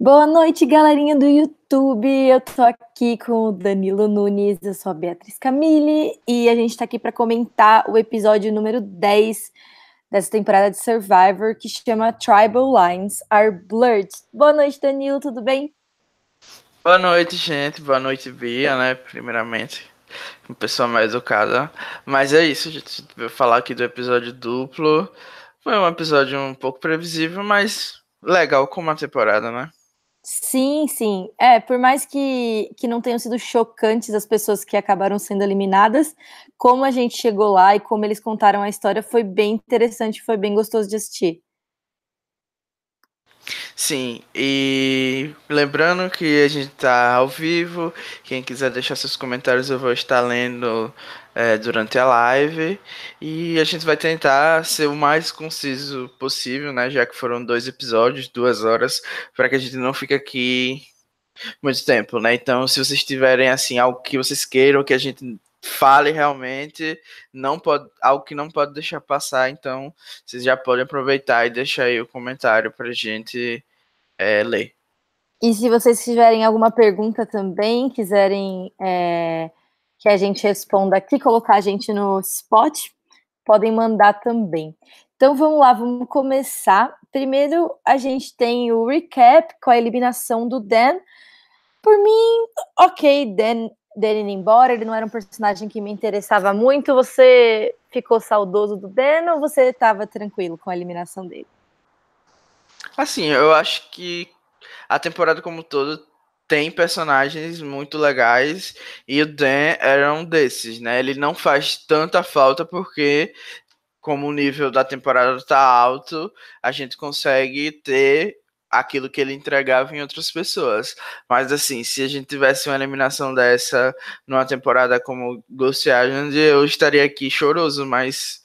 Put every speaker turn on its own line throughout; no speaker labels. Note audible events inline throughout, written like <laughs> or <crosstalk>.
Boa noite, galerinha do YouTube. Eu tô aqui com o Danilo Nunes, eu sou a Beatriz Camille e a gente tá aqui para comentar o episódio número 10 dessa temporada de Survivor que chama Tribal Lines Are Blurred. Boa noite, Danilo, tudo bem?
Boa noite, gente. Boa noite, Bia, né? Primeiramente, uma pessoa mais educada. Mas é isso, a gente veio falar aqui do episódio duplo. Foi um episódio um pouco previsível, mas legal como a temporada, né?
Sim, sim. É, por mais que, que não tenham sido chocantes as pessoas que acabaram sendo eliminadas, como a gente chegou lá e como eles contaram a história foi bem interessante, foi bem gostoso de assistir.
Sim, e lembrando que a gente está ao vivo, quem quiser deixar seus comentários eu vou estar lendo é, durante a live e a gente vai tentar ser o mais conciso possível, né? Já que foram dois episódios, duas horas, para que a gente não fique aqui muito tempo, né? Então, se vocês tiverem assim algo que vocês queiram que a gente fale realmente, não pode algo que não pode deixar passar, então vocês já podem aproveitar e deixar aí o comentário para a gente é, ler.
E se vocês tiverem alguma pergunta também, quiserem é, que a gente responda aqui, colocar a gente no spot, podem mandar também. Então vamos lá, vamos começar. Primeiro a gente tem o recap com a eliminação do Dan. Por mim, ok, Dan dele indo embora, ele não era um personagem que me interessava muito. Você ficou saudoso do Dan ou você estava tranquilo com a eliminação dele?
Assim, eu acho que a temporada como todo tem personagens muito legais e o Dan era um desses, né? Ele não faz tanta falta porque como o nível da temporada tá alto, a gente consegue ter aquilo que ele entregava em outras pessoas. Mas assim, se a gente tivesse uma eliminação dessa numa temporada como Ghost Island, eu estaria aqui choroso, mas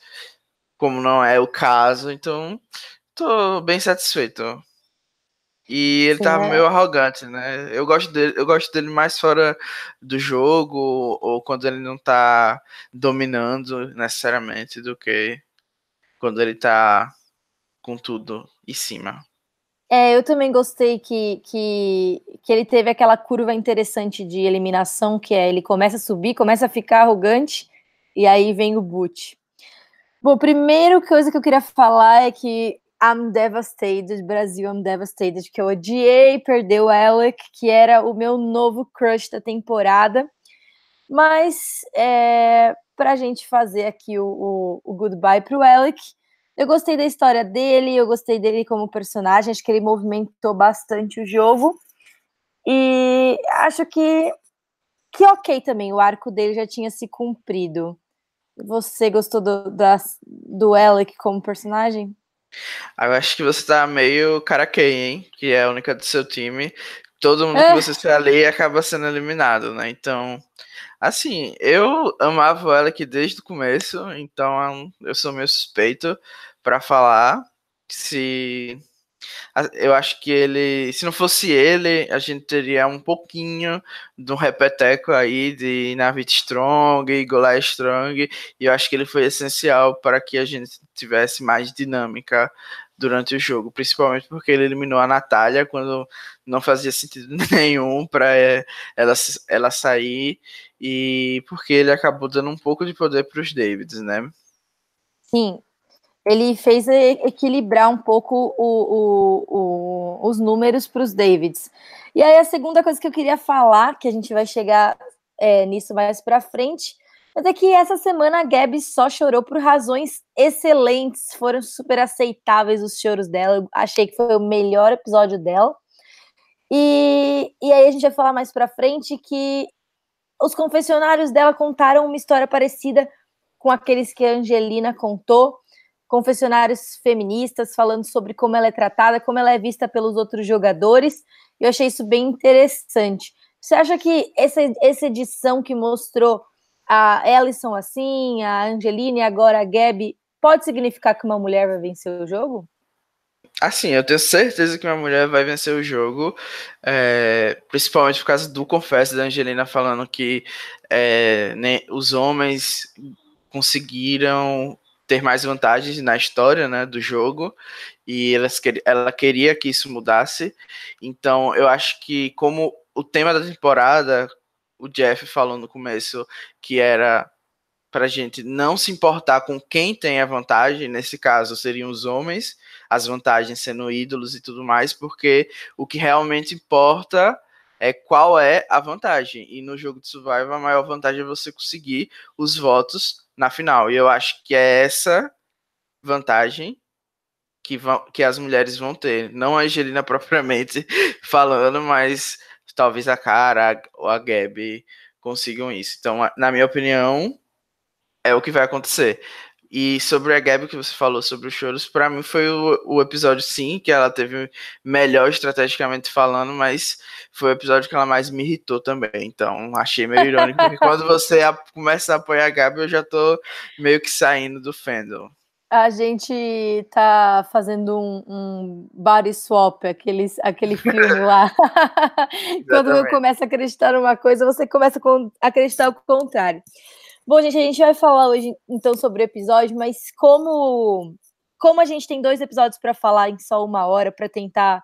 como não é o caso, então tô bem satisfeito. E ele Sim, tava é. meio arrogante, né? Eu gosto dele, eu gosto dele mais fora do jogo ou quando ele não tá dominando necessariamente do que quando ele tá com tudo em cima.
É, eu também gostei que, que, que ele teve aquela curva interessante de eliminação, que é ele começa a subir, começa a ficar arrogante, e aí vem o boot. Bom, primeira coisa que eu queria falar é que I'm devastated, Brasil, I'm devastated, que eu odiei perder o Alec, que era o meu novo crush da temporada. Mas é, para a gente fazer aqui o, o, o goodbye para o Alec, eu gostei da história dele, eu gostei dele como personagem, acho que ele movimentou bastante o jogo. E acho que, que ok também, o arco dele já tinha se cumprido. Você gostou do, da, do Alec como personagem?
Eu acho que você tá meio caraquei, hein? Que é a única do seu time. Todo mundo é. que você se ali acaba sendo eliminado, né? Então, Assim, eu amava ela aqui desde o começo, então eu sou meio suspeito para falar se eu acho que ele, se não fosse ele, a gente teria um pouquinho do repeteco aí de Navit Strong e Goliath Strong, e eu acho que ele foi essencial para que a gente tivesse mais dinâmica durante o jogo, principalmente porque ele eliminou a Natália quando não fazia sentido <laughs> nenhum para ela, ela sair e porque ele acabou dando um pouco de poder para os Davids, né?
Sim, ele fez equilibrar um pouco o, o, o, os números para os Davids. E aí a segunda coisa que eu queria falar, que a gente vai chegar é, nisso mais para frente, mas é que essa semana a Gabi só chorou por razões excelentes, foram super aceitáveis os choros dela. Eu achei que foi o melhor episódio dela. E, e aí a gente vai falar mais pra frente que os confessionários dela contaram uma história parecida com aqueles que a Angelina contou. Confessionários feministas falando sobre como ela é tratada, como ela é vista pelos outros jogadores. Eu achei isso bem interessante. Você acha que essa, essa edição que mostrou a Ellison assim, a Angeline e agora a Gabi, pode significar que uma mulher vai vencer o jogo?
Assim, eu tenho certeza que uma mulher vai vencer o jogo, é, principalmente por causa do confesso da Angelina falando que é, né, os homens conseguiram ter mais vantagens na história né, do jogo e elas, ela queria que isso mudasse. Então eu acho que como o tema da temporada, o Jeff falou no começo que era para a gente não se importar com quem tem a vantagem, nesse caso seriam os homens, as vantagens sendo ídolos e tudo mais, porque o que realmente importa é qual é a vantagem. E no jogo de survival, a maior vantagem é você conseguir os votos na final. E eu acho que é essa vantagem que, vão, que as mulheres vão ter. Não a Angelina <laughs> propriamente falando, mas talvez a Cara ou a Gabi consigam isso. Então, na minha opinião, é o que vai acontecer. E sobre a Gabi que você falou sobre os choros, para mim foi o, o, episódio sim, que ela teve melhor estrategicamente falando, mas foi o episódio que ela mais me irritou também. Então achei meio irônico, porque <laughs> quando você a, começa a apoiar a Gabi, eu já tô meio que saindo do fandom.
A gente tá fazendo um, um body swap, aquele, aquele filme lá. <laughs> quando começa a acreditar numa coisa, você começa a acreditar o contrário. Bom, gente, a gente vai falar hoje então sobre o episódio, mas como como a gente tem dois episódios para falar em só uma hora para tentar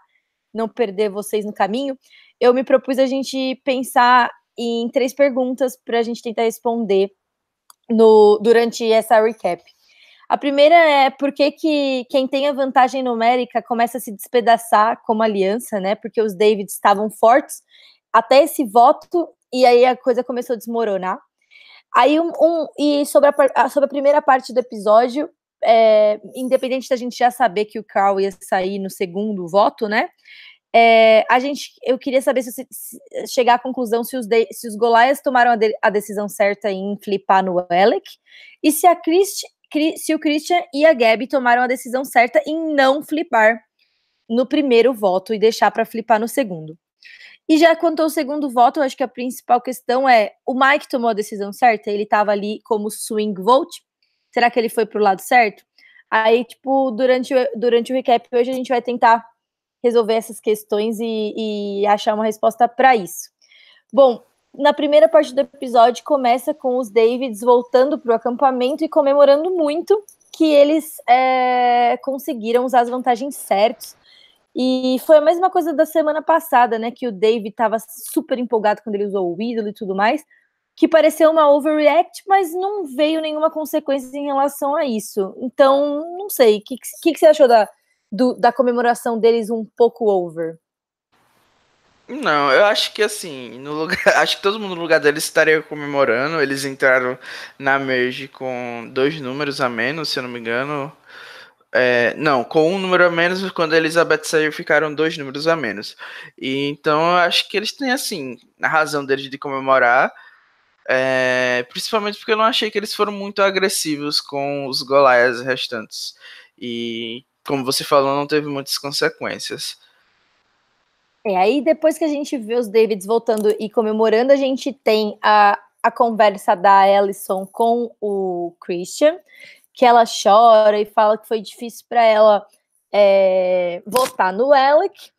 não perder vocês no caminho, eu me propus a gente pensar em três perguntas para a gente tentar responder no durante essa recap. A primeira é por que, que quem tem a vantagem numérica começa a se despedaçar como aliança, né? Porque os Davids estavam fortes até esse voto e aí a coisa começou a desmoronar. Aí um, um e sobre a, sobre a primeira parte do episódio, é, independente da gente já saber que o Carl ia sair no segundo voto, né? É, a gente, eu queria saber se, se chegar à conclusão se os, de, se os Goliaths tomaram a, de, a, decisão certa em flipar no Alec e se a Christ, se o Christian e a Gabby tomaram a decisão certa em não flipar no primeiro voto e deixar para flipar no segundo. E já quanto ao segundo voto, eu acho que a principal questão é: o Mike tomou a decisão certa? Ele estava ali como swing vote? Será que ele foi para o lado certo? Aí, tipo, durante, durante o recap hoje, a gente vai tentar resolver essas questões e, e achar uma resposta para isso. Bom, na primeira parte do episódio, começa com os Davids voltando para o acampamento e comemorando muito que eles é, conseguiram usar as vantagens certas e foi a mesma coisa da semana passada, né? Que o David estava super empolgado quando ele usou o ídolo e tudo mais, que pareceu uma overreact, mas não veio nenhuma consequência em relação a isso. Então, não sei. O que, que, que, você achou da, do, da comemoração deles um pouco over?
Não, eu acho que assim, no lugar, <laughs> acho que todo mundo no lugar deles estaria comemorando. Eles entraram na merge com dois números a menos, se eu não me engano. É, não, com um número a menos, quando a Elizabeth saiu, ficaram dois números a menos. E, então, eu acho que eles têm, assim, a razão deles de comemorar. É, principalmente porque eu não achei que eles foram muito agressivos com os Goliaths restantes. E, como você falou, não teve muitas consequências.
É, aí depois que a gente vê os Davids voltando e comemorando, a gente tem a, a conversa da Ellison com o Christian que ela chora e fala que foi difícil para ela é, votar no Alec.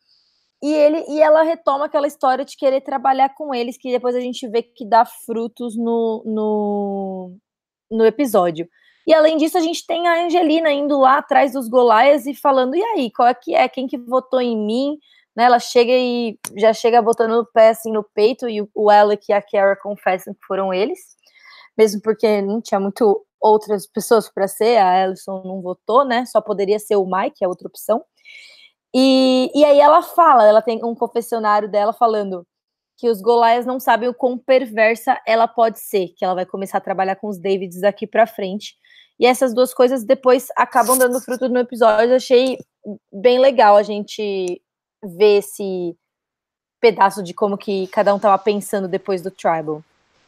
E, ele, e ela retoma aquela história de querer trabalhar com eles, que depois a gente vê que dá frutos no, no, no episódio. E além disso, a gente tem a Angelina indo lá atrás dos Golaias e falando: e aí, qual é que é? Quem que votou em mim? Né, ela chega e já chega botando o pé assim no peito, e o Alec e a Kara confessam que foram eles, mesmo porque não tinha muito outras pessoas para ser, a Alison não votou, né? Só poderia ser o Mike, é outra opção. E, e aí ela fala, ela tem um confessionário dela falando que os Golaias não sabem o quão perversa ela pode ser, que ela vai começar a trabalhar com os Davids daqui para frente. E essas duas coisas depois acabam dando fruto no episódio. Eu achei bem legal a gente ver esse pedaço de como que cada um tava pensando depois do Tribal.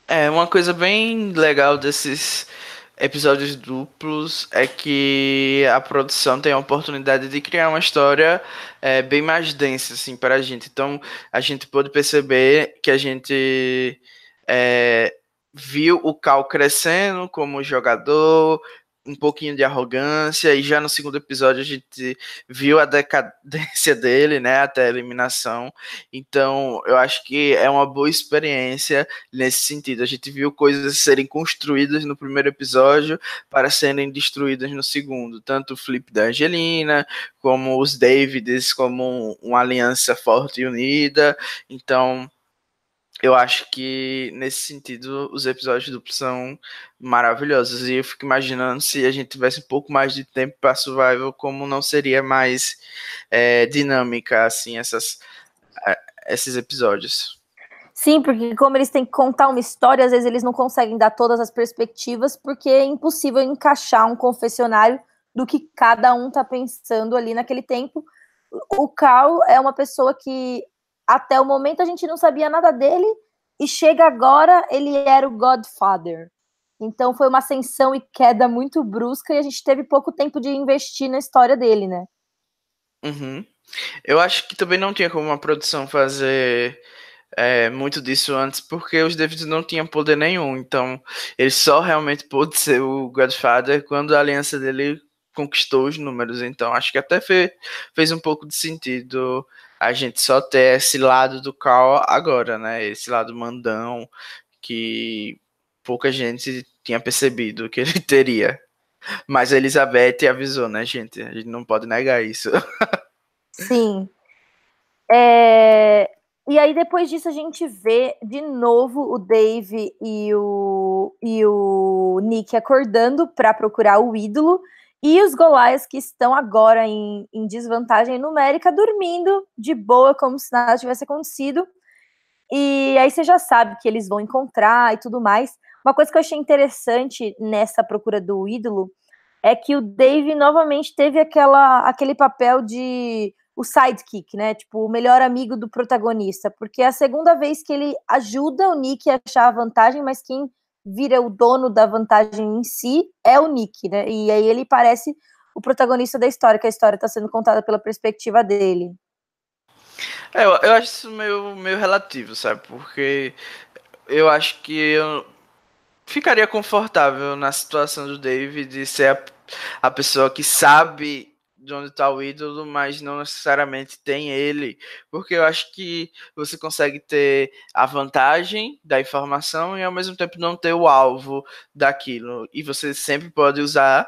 É, uma coisa bem legal desses episódios duplos é que a produção tem a oportunidade de criar uma história é, bem mais densa assim para a gente. Então a gente pode perceber que a gente é, viu o Cal crescendo como jogador, um pouquinho de arrogância, e já no segundo episódio a gente viu a decadência <laughs> dele, né, até a eliminação. Então, eu acho que é uma boa experiência nesse sentido. A gente viu coisas serem construídas no primeiro episódio para serem destruídas no segundo, tanto o flip da Angelina, como os Davids, como uma aliança forte e unida. Então, eu acho que nesse sentido os episódios duplos são maravilhosos. E eu fico imaginando se a gente tivesse um pouco mais de tempo para survival como não seria mais é, dinâmica assim essas é, esses episódios.
Sim porque como eles têm que contar uma história às vezes eles não conseguem dar todas as perspectivas porque é impossível encaixar um confessionário do que cada um tá pensando ali naquele tempo. O Cal é uma pessoa que até o momento a gente não sabia nada dele e chega agora ele era o Godfather. Então foi uma ascensão e queda muito brusca e a gente teve pouco tempo de investir na história dele, né?
Uhum. Eu acho que também não tinha como uma produção fazer é, muito disso antes, porque os Davids não tinham poder nenhum. Então ele só realmente pôde ser o Godfather quando a aliança dele conquistou os números. Então acho que até fez, fez um pouco de sentido a gente só ter esse lado do Carl agora, né? Esse lado mandão que pouca gente tinha percebido que ele <laughs> teria. Mas a Elizabeth avisou, né, gente? A gente não pode negar isso. <laughs>
Sim. É... E aí, depois disso, a gente vê de novo o Dave e o, e o Nick acordando para procurar o ídolo. E os Goliaths que estão agora em, em, desvantagem numérica, dormindo de boa, como se nada tivesse acontecido. E aí você já sabe que eles vão encontrar e tudo mais. Uma coisa que eu achei interessante nessa procura do ídolo é que o Dave novamente teve aquela, aquele papel de o sidekick, né? Tipo, o melhor amigo do protagonista, porque é a segunda vez que ele ajuda o Nick a achar a vantagem, mas quem vira o dono da vantagem em si é o Nick, né? E aí ele parece o protagonista da história, que a história está sendo contada pela perspectiva dele.
É, eu, eu acho isso meio, meio relativo, sabe? Porque eu acho que eu ficaria confortável na situação do David de ser a, a pessoa que sabe de onde está o ídolo, mas não necessariamente tem ele, porque eu acho que você consegue ter a vantagem da informação e ao mesmo tempo não ter o alvo daquilo. E você sempre pode usar,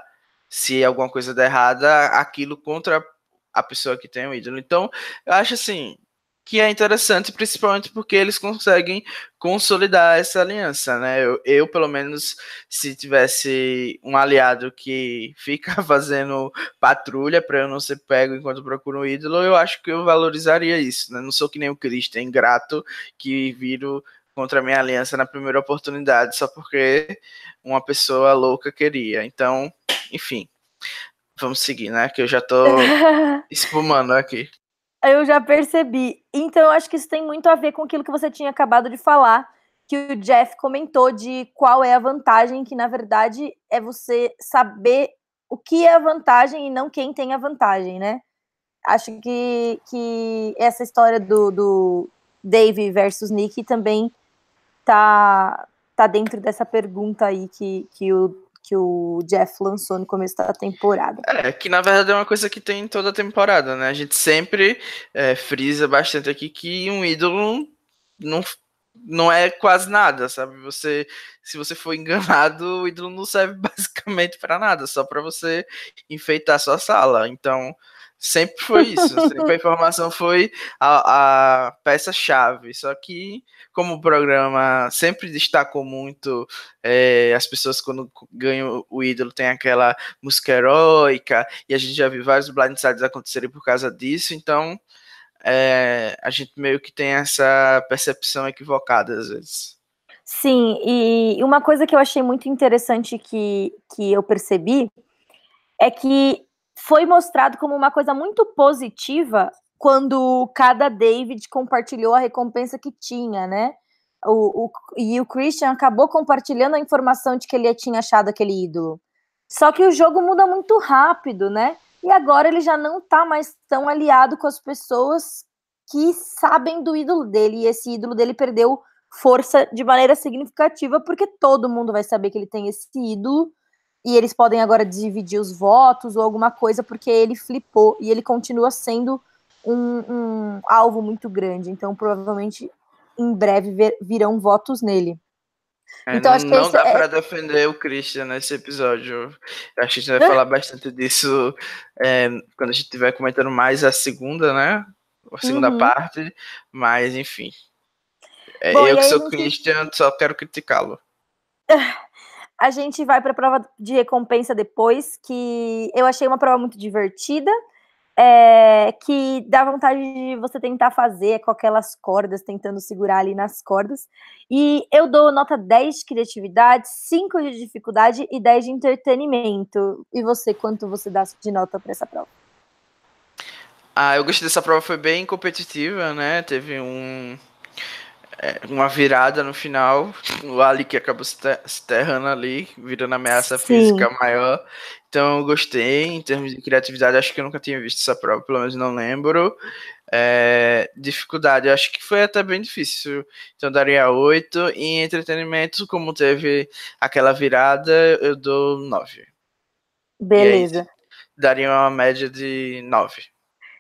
se alguma coisa der errada, aquilo contra a pessoa que tem o ídolo. Então, eu acho assim, que é interessante, principalmente porque eles conseguem consolidar essa aliança, né? Eu, eu, pelo menos, se tivesse um aliado que <laughs> fica fazendo patrulha para eu não ser pego enquanto procuro um ídolo, eu acho que eu valorizaria isso, né? Não sou que nem o Christian, ingrato, que viro contra a minha aliança na primeira oportunidade só porque uma pessoa louca queria. Então, enfim, vamos seguir, né? Que eu já tô <laughs> espumando aqui.
Eu já percebi. Então, eu acho que isso tem muito a ver com aquilo que você tinha acabado de falar, que o Jeff comentou de qual é a vantagem, que na verdade é você saber o que é a vantagem e não quem tem a vantagem, né? Acho que, que essa história do, do Dave versus Nick também tá, tá dentro dessa pergunta aí que, que o que o Jeff lançou no começo da temporada.
É, que na verdade é uma coisa que tem em toda a temporada, né? A gente sempre é, frisa bastante aqui que um ídolo não, não é quase nada, sabe? Você, se você for <laughs> enganado, o ídolo não serve <laughs> basicamente para nada, só para você enfeitar sua sala. Então, Sempre foi isso. Sempre a informação foi a, a peça-chave. Só que, como o programa sempre destacou muito, é, as pessoas quando ganham o ídolo tem aquela música heróica, e a gente já viu vários blindsides acontecerem por causa disso, então é, a gente meio que tem essa percepção equivocada às vezes.
Sim, e uma coisa que eu achei muito interessante que, que eu percebi é que foi mostrado como uma coisa muito positiva quando cada David compartilhou a recompensa que tinha, né? O, o, e o Christian acabou compartilhando a informação de que ele tinha achado aquele ídolo. Só que o jogo muda muito rápido, né? E agora ele já não tá mais tão aliado com as pessoas que sabem do ídolo dele. E esse ídolo dele perdeu força de maneira significativa, porque todo mundo vai saber que ele tem esse ídolo e eles podem agora dividir os votos ou alguma coisa, porque ele flipou e ele continua sendo um, um alvo muito grande. Então, provavelmente, em breve vir, virão votos nele.
É, então, não, acho que não dá é... para defender o Christian nesse episódio. Acho que a gente vai falar bastante disso é, quando a gente estiver comentando mais a segunda, né? A segunda uhum. parte. Mas, enfim. É, Bom, eu que sou gente... Christian, só quero criticá-lo.
A gente vai para a prova de recompensa depois, que eu achei uma prova muito divertida é, que dá vontade de você tentar fazer com aquelas cordas, tentando segurar ali nas cordas. E eu dou nota 10 de criatividade, 5 de dificuldade e 10 de entretenimento. E você, quanto você dá de nota para essa prova?
Ah, eu gostei dessa prova, foi bem competitiva, né? Teve um, uma virada no final. O Ali que acabou se, terrando ali, virando ameaça Sim. física maior. Então eu gostei em termos de criatividade. Acho que eu nunca tinha visto essa prova, pelo menos não lembro. É, dificuldade, acho que foi até bem difícil. Então daria 8. E em entretenimento, como teve aquela virada, eu dou 9.
Beleza. Aí,
daria uma média de 9.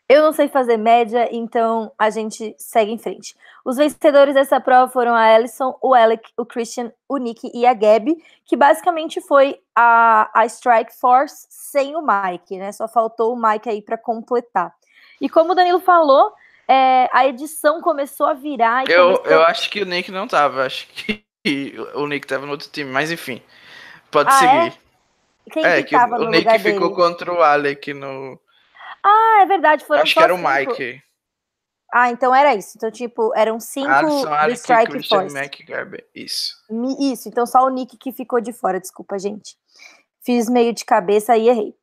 Eu não sei fazer média, então a gente segue em frente. Os vencedores dessa prova foram a Ellison, o Alec, o Christian, o Nick e a Gabi, que basicamente foi a, a Strike Force sem o Mike, né? Só faltou o Mike aí para completar. E como o Danilo falou, é, a edição começou a virar.
eu,
começou...
eu acho que o Nick não tava, acho que <laughs> o Nick tava no outro time, mas enfim, pode
ah,
seguir.
É? Quem é, que, que o, o Nick
ficou contra o Alec no
ah, é verdade. Foram
Acho que era o Mike.
Ah, então era isso. Então, tipo, eram cinco Alisson, do Strike Christian
Force. Isso.
Isso, então só o Nick que ficou de fora, desculpa, gente. Fiz meio de cabeça e errei.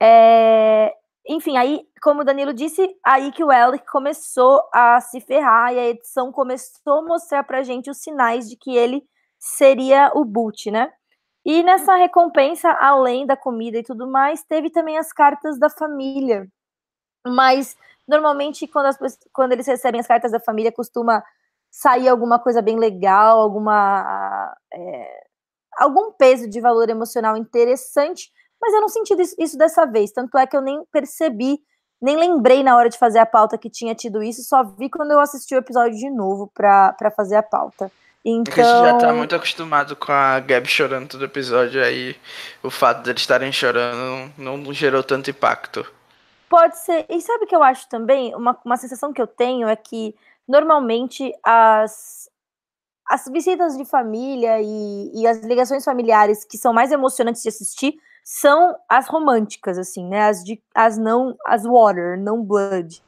É... Enfim, aí, como o Danilo disse, aí que o Alec começou a se ferrar e a edição começou a mostrar pra gente os sinais de que ele seria o boot, né? E nessa recompensa, além da comida e tudo mais, teve também as cartas da família. Mas normalmente quando, as, quando eles recebem as cartas da família, costuma sair alguma coisa bem legal, alguma é, algum peso de valor emocional interessante. Mas eu não senti isso dessa vez. Tanto é que eu nem percebi, nem lembrei na hora de fazer a pauta que tinha tido isso. Só vi quando eu assisti o episódio de novo para fazer a pauta. Então... Porque a gente
já tá então muito acostumado com a Gabi chorando todo episódio, aí o fato deles estarem chorando não, não gerou tanto impacto.
Pode ser. E sabe o que eu acho também? Uma, uma sensação que eu tenho é que normalmente as, as visitas de família e, e as ligações familiares que são mais emocionantes de assistir são as românticas, assim, né? As, de, as não, as water, não blood.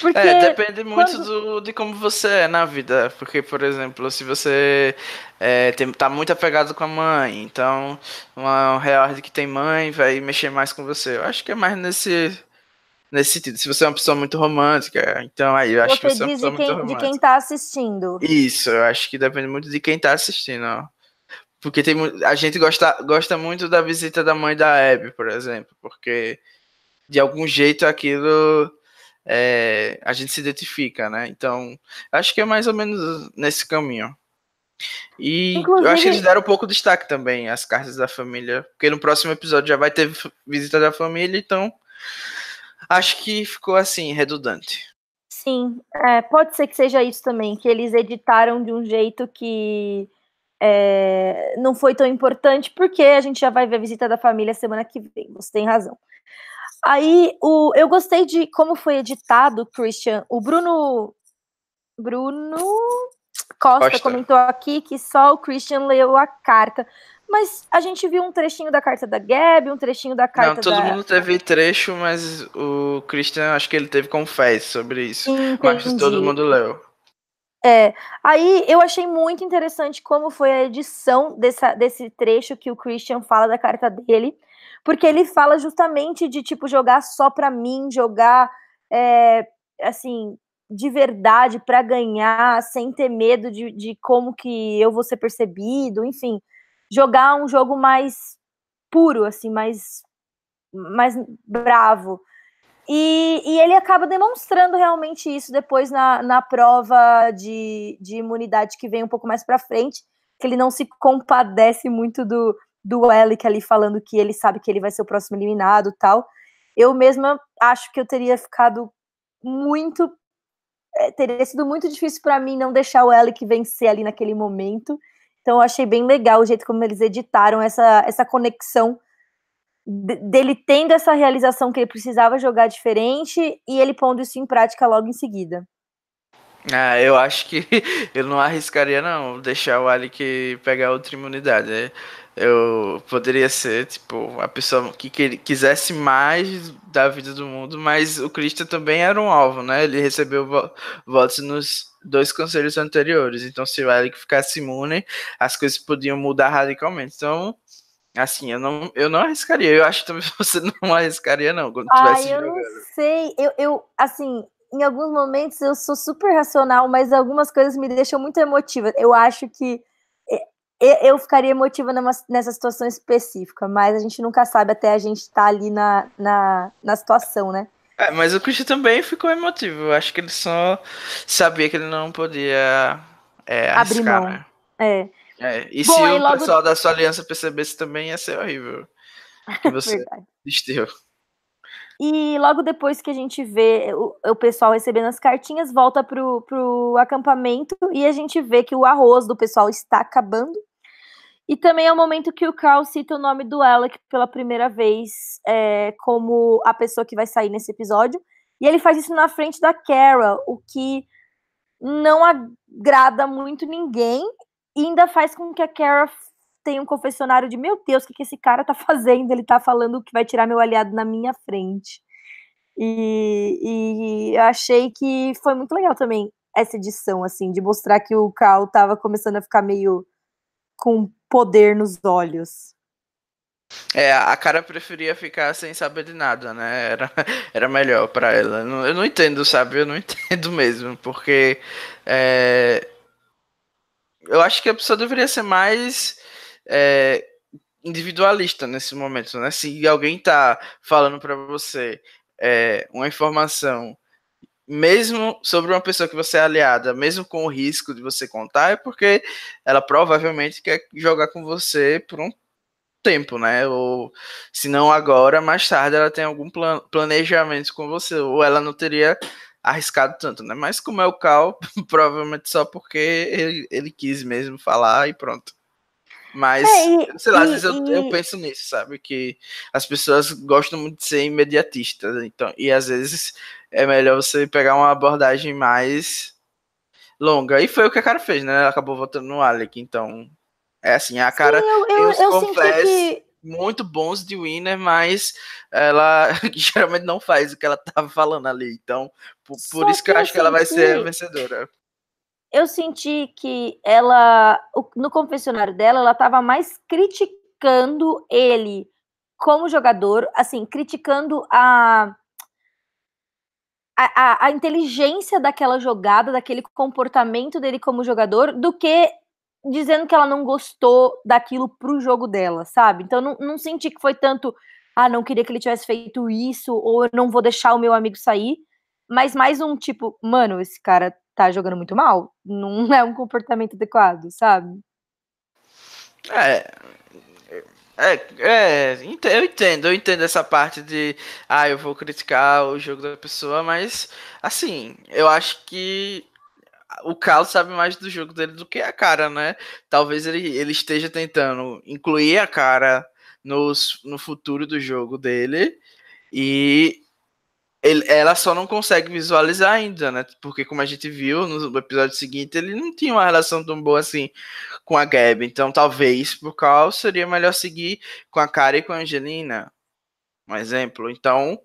Porque é, depende muito quando... do, de como você é na vida. Porque, por exemplo, se você é, tem, tá muito apegado com a mãe, então uma real que tem mãe vai mexer mais com você. Eu acho que é mais nesse, nesse sentido. Se você é uma pessoa muito romântica, então aí eu acho você que você é uma pessoa
quem,
muito romântica.
de quem tá assistindo.
Isso, eu acho que depende muito de quem tá assistindo. Ó. Porque tem, a gente gosta, gosta muito da visita da mãe da Abby, por exemplo, porque de algum jeito aquilo é, a gente se identifica, né? Então, acho que é mais ou menos nesse caminho. E Inclusive... eu acho que eles deram um pouco de destaque também as cartas da família, porque no próximo episódio já vai ter visita da família, então acho que ficou assim, redundante.
Sim, é, pode ser que seja isso também, que eles editaram de um jeito que é, não foi tão importante, porque a gente já vai ver a visita da família semana que vem, você tem razão. Aí o, eu gostei de como foi editado, Christian. O Bruno. Bruno Costa, Costa, comentou aqui que só o Christian leu a carta. Mas a gente viu um trechinho da carta da Gabi, um trechinho da carta
Não, todo
da...
mundo teve trecho, mas o Christian, acho que ele teve confesso sobre isso. Entendi. Mas todo mundo leu.
É, aí eu achei muito interessante como foi a edição dessa, desse trecho que o Christian fala da carta dele porque ele fala justamente de tipo jogar só para mim, jogar é, assim de verdade para ganhar, sem ter medo de, de como que eu vou ser percebido, enfim, jogar um jogo mais puro, assim, mais mais bravo. E, e, ele acaba demonstrando realmente isso depois na, na prova de, de imunidade que vem um pouco mais para frente, que ele não se compadece muito do, do Alec ali falando que ele sabe que ele vai ser o próximo eliminado tal. Eu mesma acho que eu teria ficado muito. É, teria sido muito difícil para mim não deixar o Alec vencer ali naquele momento. Então eu achei bem legal o jeito como eles editaram essa, essa conexão dele tendo essa realização que ele precisava jogar diferente e ele pondo isso em prática logo em seguida.
Ah, eu acho que <laughs> eu não arriscaria não deixar o Alec pegar outra imunidade. Eu poderia ser, tipo, a pessoa que, que quisesse mais da vida do mundo, mas o Christian também era um alvo, né? Ele recebeu vo votos nos dois conselhos anteriores. Então, se o Alec ficasse imune, as coisas podiam mudar radicalmente. Então, assim, eu não, eu não arriscaria. Eu acho que também <laughs> você não arriscaria, não, quando
tivesse Ai, eu jogando. não sei. Eu, eu, assim, em alguns momentos eu sou super racional, mas algumas coisas me deixam muito emotiva. Eu acho que eu ficaria emotiva nessa situação específica, mas a gente nunca sabe até a gente estar tá ali na, na, na situação, né?
É, mas o Christian também ficou emotivo. Eu acho que ele só sabia que ele não podia é,
abrir mão. Né? É.
é. E Bom, se o logo... pessoal da sua aliança percebesse também, ia ser horrível. Que <laughs> você desistiu.
E logo depois que a gente vê o, o pessoal recebendo as cartinhas, volta pro, pro acampamento e a gente vê que o arroz do pessoal está acabando. E também é o momento que o Carl cita o nome do Alec pela primeira vez é, como a pessoa que vai sair nesse episódio. E ele faz isso na frente da Kara, o que não agrada muito ninguém e ainda faz com que a Kara tenha um confessionário de meu Deus, o que, que esse cara tá fazendo? Ele tá falando que vai tirar meu aliado na minha frente. E, e eu achei que foi muito legal também essa edição, assim, de mostrar que o Carl tava começando a ficar meio com poder nos olhos.
É, a cara preferia ficar sem saber de nada, né? Era, <laughs> era melhor para ela. Eu não entendo, sabe? Eu não <laughs> entendo mesmo, porque é, eu acho que a pessoa deveria ser mais é, individualista nesse momento, né? Se alguém tá falando para você é, uma informação mesmo sobre uma pessoa que você é aliada, mesmo com o risco de você contar, é porque ela provavelmente quer jogar com você por um tempo, né? Ou se não agora, mais tarde ela tem algum plan planejamento com você, ou ela não teria arriscado tanto, né? Mas como é o Cal, <laughs> provavelmente só porque ele, ele quis mesmo falar e pronto. Mas, é, e, sei lá, e, às vezes eu, eu, penso nisso, sabe? Que as pessoas gostam muito de ser imediatistas, então, e às vezes é melhor você pegar uma abordagem mais longa. E foi o que a cara fez, né? Ela acabou votando no Alec, então. É assim, a cara
Sim, eu, tem os confessos que...
muito bons de Winner, mas ela <laughs> geralmente não faz o que ela tava falando ali. Então, por, por isso que, eu acho que ela vai ser vencedora.
Eu senti que ela, no confessionário dela, ela tava mais criticando ele como jogador, assim, criticando a a, a, inteligência daquela jogada, daquele comportamento dele como jogador, do que dizendo que ela não gostou daquilo pro jogo dela, sabe? Então não, não senti que foi tanto, ah, não queria que ele tivesse feito isso, ou eu não vou deixar o meu amigo sair, mas mais um tipo, mano, esse cara tá jogando muito mal, não <laughs> é um comportamento adequado, sabe?
É, é, é, eu entendo, eu entendo essa parte de, ah, eu vou criticar o jogo da pessoa, mas, assim, eu acho que o Carlos sabe mais do jogo dele do que a cara, né? Talvez ele, ele esteja tentando incluir a cara nos, no futuro do jogo dele e ele, ela só não consegue visualizar ainda, né? Porque, como a gente viu no episódio seguinte, ele não tinha uma relação tão boa assim com a Gabi. Então, talvez por causa seria melhor seguir com a Cara e com a Angelina. Um exemplo. Então,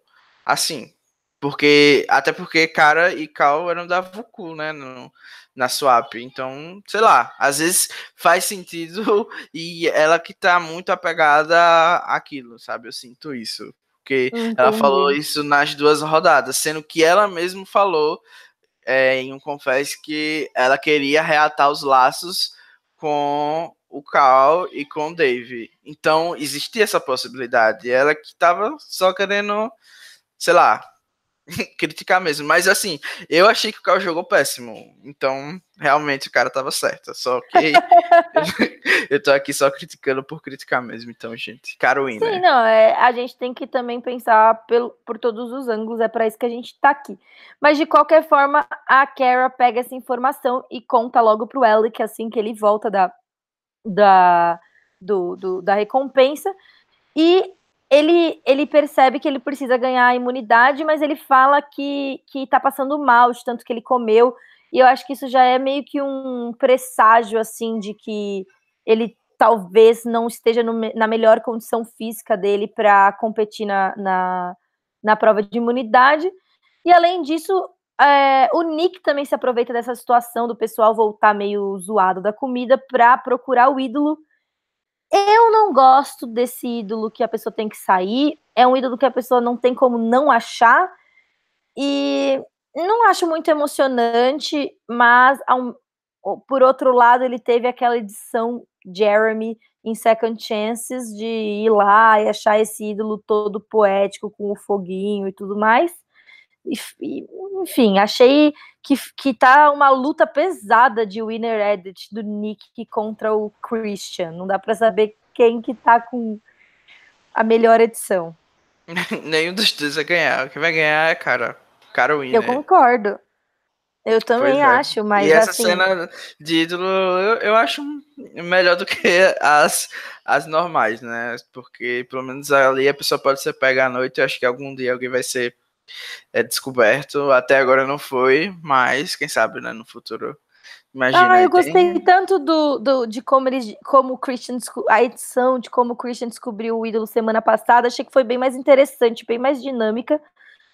assim. Porque. Até porque Cara e Cal eram da Vuku, né? No, na swap. Então, sei lá, às vezes faz sentido <laughs> e ela que tá muito apegada àquilo, sabe? Eu sinto isso porque Entendi. ela falou isso nas duas rodadas, sendo que ela mesma falou é, em um confesso que ela queria reatar os laços com o Cal e com o Dave. Então existia essa possibilidade. Ela que estava só querendo, sei lá, <laughs> criticar mesmo. Mas assim, eu achei que o Carl jogou péssimo. Então, realmente o cara tava certo. Só que <laughs> <laughs> eu tô aqui só criticando por criticar mesmo. Então, gente, caro Sim,
né? não, é, a gente tem que também pensar pelo, por todos os ângulos. É para isso que a gente tá aqui. Mas de qualquer forma, a Kara pega essa informação e conta logo pro Alec assim que ele volta da, da, do, do da recompensa. E ele, ele percebe que ele precisa ganhar a imunidade, mas ele fala que, que tá passando mal de tanto que ele comeu. E eu acho que isso já é meio que um presságio, assim, de que ele talvez não esteja no, na melhor condição física dele para competir na, na, na, prova de imunidade. E além disso, é, o Nick também se aproveita dessa situação do pessoal voltar meio zoado da comida para procurar o ídolo eu não gosto desse ídolo que a pessoa tem que sair. É um ídolo que a pessoa não tem como não achar. E não acho muito emocionante, mas por outro lado, ele teve aquela edição Jeremy em Second Chances de ir lá e achar esse ídolo todo poético com o foguinho e tudo mais. E, enfim, achei que, que tá uma luta pesada de winner edit do Nick contra o Christian. Não dá para saber quem que tá com a melhor edição. <laughs>
Nenhum dos dois vai ganhar. O que vai ganhar é cara, cara winner.
Eu concordo. Eu também é. acho, mas. E essa assim...
cena de ídolo eu, eu acho melhor do que as, as normais, né? Porque pelo menos ali a pessoa pode ser pega à noite. Eu acho que algum dia alguém vai ser é descoberto. Até agora não foi, mas quem sabe, né, no futuro. Imagina,
ah, eu gostei tem... tanto do, do, de como eles, como o Christian, a edição de como o Christian descobriu o ídolo semana passada. Achei que foi bem mais interessante, bem mais dinâmica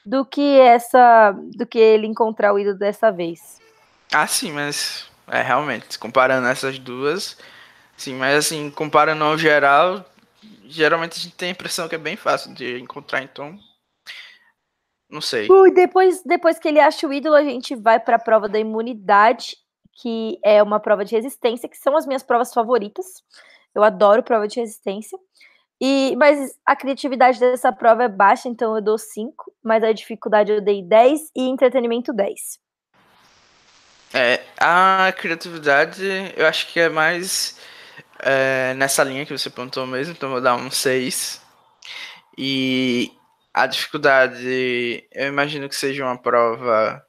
do que essa, do que ele encontrar o ídolo dessa vez.
Ah, sim, mas é realmente comparando essas duas, sim, mas assim comparando ao geral, geralmente a gente tem a impressão que é bem fácil de encontrar, então não sei.
Ui, depois, depois que ele acha o ídolo, a gente vai para a prova da imunidade, que é uma prova de resistência, que são as minhas provas favoritas. Eu adoro prova de resistência. E, mas a criatividade dessa prova é baixa, então eu dou 5, mas a dificuldade eu dei 10 e entretenimento 10.
É, a criatividade eu acho que é mais é, nessa linha que você pontuou mesmo, então eu vou dar um 6. E a dificuldade, eu imagino que seja uma prova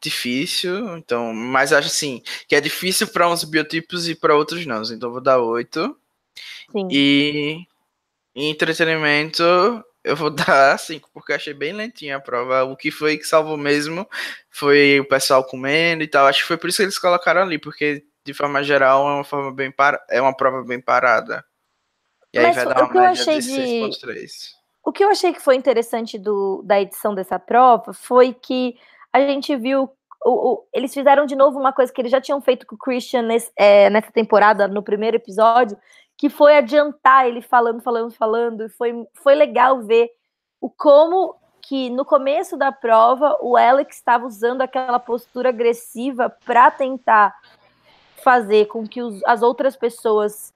difícil, então, mas acho assim, que é difícil para uns biotipos e para outros não, então vou dar 8. Sim. E em entretenimento eu vou <laughs> dar 5, porque achei bem lentinha a prova. O que foi que salvou mesmo foi o pessoal comendo e tal. Acho que foi por isso que eles colocaram ali, porque de forma geral é uma forma bem para... é uma prova bem parada.
E aí Mas vai dar uma média de 6.3. O que eu achei que foi interessante do, da edição dessa prova foi que a gente viu. O, o, eles fizeram de novo uma coisa que eles já tinham feito com o Christian nesse, é, nessa temporada, no primeiro episódio, que foi adiantar ele falando, falando, falando. E foi, foi legal ver o como que no começo da prova o Alex estava usando aquela postura agressiva para tentar fazer com que os, as outras pessoas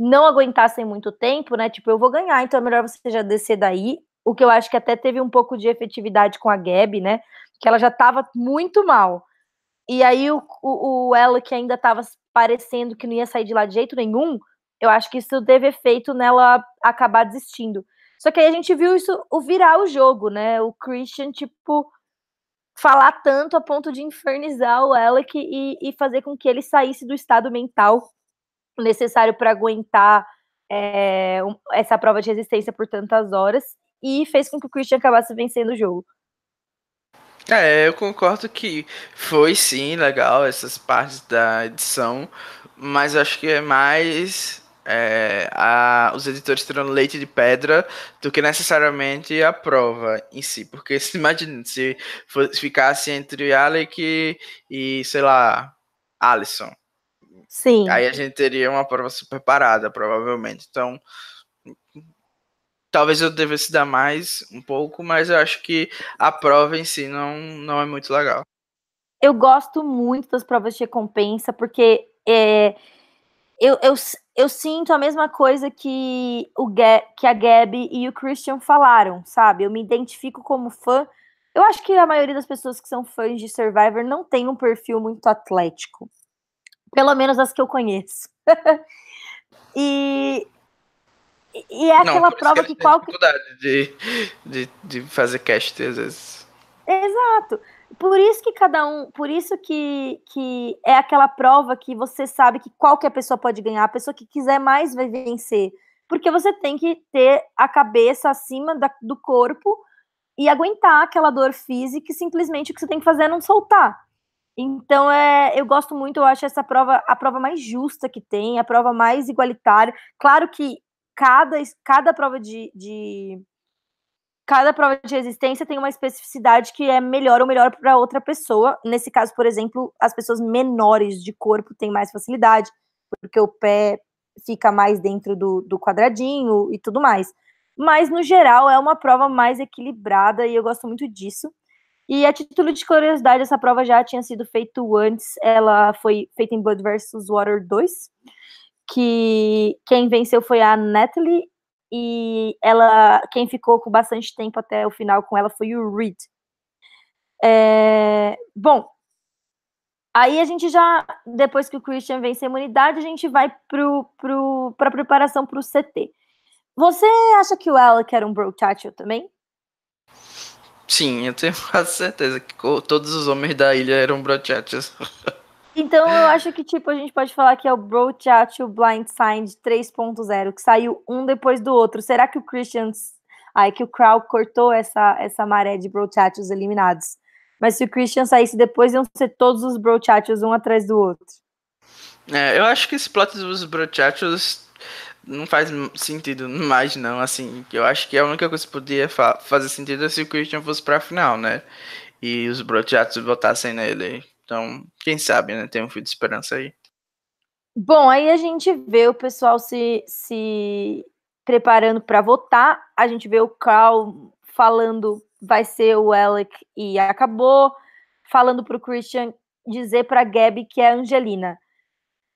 não aguentassem muito tempo, né? Tipo, eu vou ganhar, então é melhor você já descer daí. O que eu acho que até teve um pouco de efetividade com a Gabi, né? Que ela já estava muito mal. E aí o, o, o ela que ainda estava parecendo que não ia sair de lá de jeito nenhum, eu acho que isso teve efeito nela acabar desistindo. Só que aí a gente viu isso o virar o jogo, né? O Christian, tipo, falar tanto a ponto de infernizar o Alec e, e fazer com que ele saísse do estado mental necessário para aguentar é, essa prova de resistência por tantas horas e fez com que o Christian acabasse vencendo o jogo.
É, eu concordo que foi sim legal essas partes da edição, mas acho que é mais é, a, os editores tirando leite de pedra do que necessariamente a prova em si. Porque se <laughs> imagina se fosse, ficasse entre Alec e, sei lá, Alisson.
Sim.
Aí a gente teria uma prova super parada, provavelmente. Então, talvez eu devesse dar mais um pouco, mas eu acho que a prova em si não, não é muito legal.
Eu gosto muito das provas de recompensa, porque é, eu, eu, eu sinto a mesma coisa que, o, que a Gabi e o Christian falaram, sabe? Eu me identifico como fã. Eu Eu acho que a maioria das pessoas que são fãs de Survivor não tem um perfil muito atlético. Pelo menos as que eu conheço. <laughs> e, e é aquela prova que, que qualquer.
De, de, de fazer cast às vezes.
Exato. Por isso que cada um, por isso que, que é aquela prova que você sabe que qualquer pessoa pode ganhar, a pessoa que quiser mais vai vencer. Porque você tem que ter a cabeça acima da, do corpo e aguentar aquela dor física e simplesmente o que você tem que fazer é não soltar. Então, é, eu gosto muito, eu acho essa prova a prova mais justa que tem, a prova mais igualitária. Claro que cada, cada prova de, de cada prova de resistência tem uma especificidade que é melhor ou melhor para outra pessoa. Nesse caso, por exemplo, as pessoas menores de corpo têm mais facilidade, porque o pé fica mais dentro do, do quadradinho e tudo mais. Mas, no geral, é uma prova mais equilibrada e eu gosto muito disso. E a título de curiosidade, essa prova já tinha sido feita antes, ela foi feita em Blood vs. Water 2, que quem venceu foi a Natalie, e ela, quem ficou com bastante tempo até o final com ela foi o Reed. É, bom, aí a gente já, depois que o Christian vence a imunidade, a gente vai para pro, pro, a preparação para o CT. Você acha que o Alec era um brotátil também?
Sim, eu tenho <laughs> quase certeza que todos os homens da ilha eram brotátios.
Então eu acho que tipo a gente pode falar que é o Brotátil Blindside 3.0, que saiu um depois do outro. Será que o Christians, ai que o Crow cortou essa essa maré de Brotátios eliminados? Mas se o Christian saísse depois, iam ser todos os Brotátios um atrás do outro.
É, eu acho que esse plot dos Brotátios não faz sentido mais, não. Assim, eu acho que a única coisa que podia fa fazer sentido é se o Christian fosse pra final, né? E os Brochatos votassem nele. Então, quem sabe, né? Tem um fio de esperança aí.
Bom, aí a gente vê o pessoal se, se preparando para votar. A gente vê o Carl falando vai ser o Alec e acabou. Falando para o Christian dizer para Gabi que é Angelina.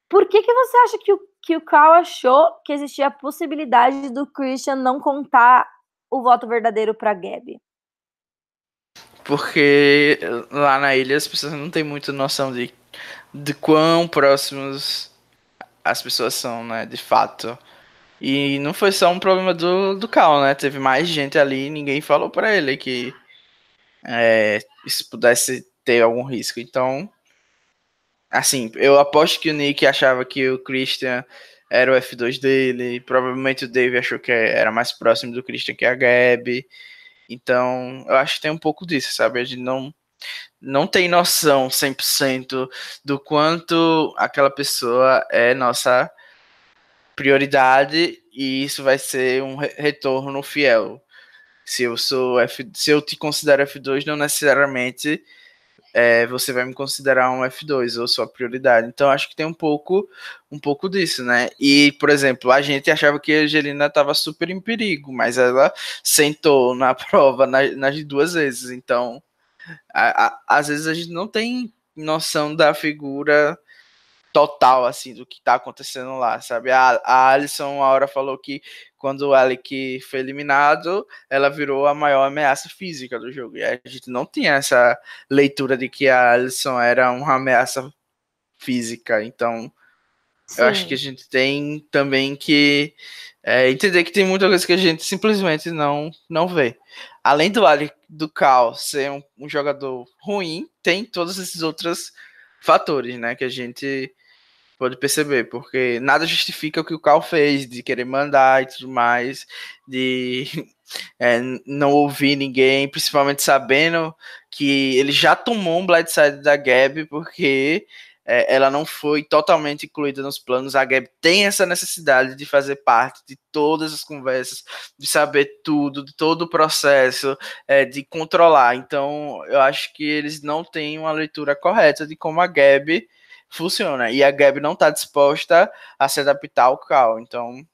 Por que, que você acha que o que o Carl achou que existia a possibilidade do Christian não contar o voto verdadeiro para Gabi.
Porque lá na ilha as pessoas não têm muita noção de, de quão próximos as pessoas são, né, de fato. E não foi só um problema do, do Cal, né? Teve mais gente ali e ninguém falou para ele que é, isso pudesse ter algum risco. Então, Assim, eu aposto que o Nick achava que o Christian era o F2 dele. Provavelmente o Dave achou que era mais próximo do Christian que a Gabi. Então, eu acho que tem um pouco disso, sabe? A gente não, não tem noção 100% do quanto aquela pessoa é nossa prioridade e isso vai ser um retorno fiel. Se eu sou F, se eu te considero F2, não necessariamente é, você vai me considerar um F2 ou sua prioridade. Então acho que tem um pouco um pouco disso, né? E, por exemplo, a gente achava que a Angelina estava super em perigo, mas ela sentou na <laughs> prova nas, nas duas vezes. Então, a, a, às vezes a gente não tem noção da figura total, assim, do que tá acontecendo lá, sabe? A, a Alison, uma hora, falou que quando o Alec foi eliminado, ela virou a maior ameaça física do jogo. E a gente não tinha essa leitura de que a Alison era uma ameaça física. Então, Sim. eu acho que a gente tem também que é, entender que tem muita coisa que a gente simplesmente não, não vê. Além do Alec do Cal ser um, um jogador ruim, tem todos esses outros fatores, né? Que a gente pode perceber, porque nada justifica o que o Cal fez, de querer mandar e tudo mais, de <laughs> é, não ouvir ninguém, principalmente sabendo que ele já tomou um blindside da Gab, porque é, ela não foi totalmente incluída nos planos. A Gab tem essa necessidade de fazer parte de todas as conversas, de saber tudo, de todo o processo, é, de controlar. Então, eu acho que eles não têm uma leitura correta de como a Gab funciona. E a Gabi não está disposta a se adaptar ao Cal, então.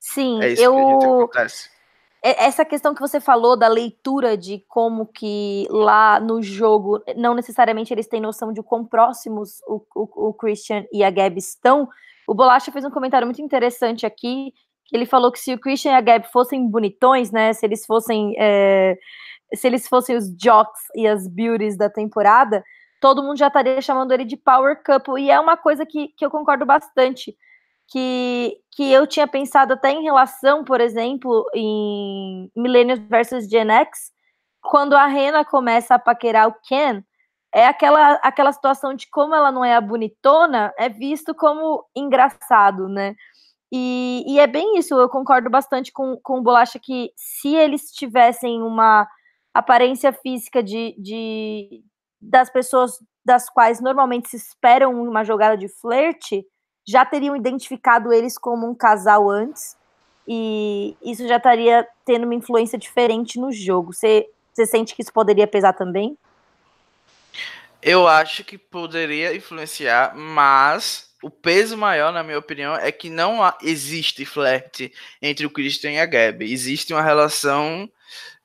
Sim, é isso eu... que acontece. Essa questão que você falou da leitura de como que lá no jogo, não necessariamente eles têm noção de quão próximos o, o, o Christian e a Gabi estão. O Bolacha fez um comentário muito interessante aqui, que ele falou que se o Christian e a Gabi fossem bonitões, né, se eles fossem é, se eles fossem os jocks e as beauties da temporada, todo mundo já estaria chamando ele de Power Couple. E é uma coisa que, que eu concordo bastante. Que, que eu tinha pensado até em relação, por exemplo, em Millennials versus Gen X, quando a Rena começa a paquerar o Ken, é aquela, aquela situação de como ela não é a bonitona, é visto como engraçado, né? E, e, é bem isso, eu concordo bastante com, com o Bolacha que se eles tivessem uma aparência física de, de das pessoas das quais normalmente se esperam uma jogada de flerte, já teriam identificado eles como um casal antes, e isso já estaria tendo uma influência diferente no jogo. Você, sente que isso poderia pesar também?
Eu acho que poderia influenciar, mas o peso maior, na minha opinião, é que não há, existe flerte entre o Christian e a Gabi. Existe uma relação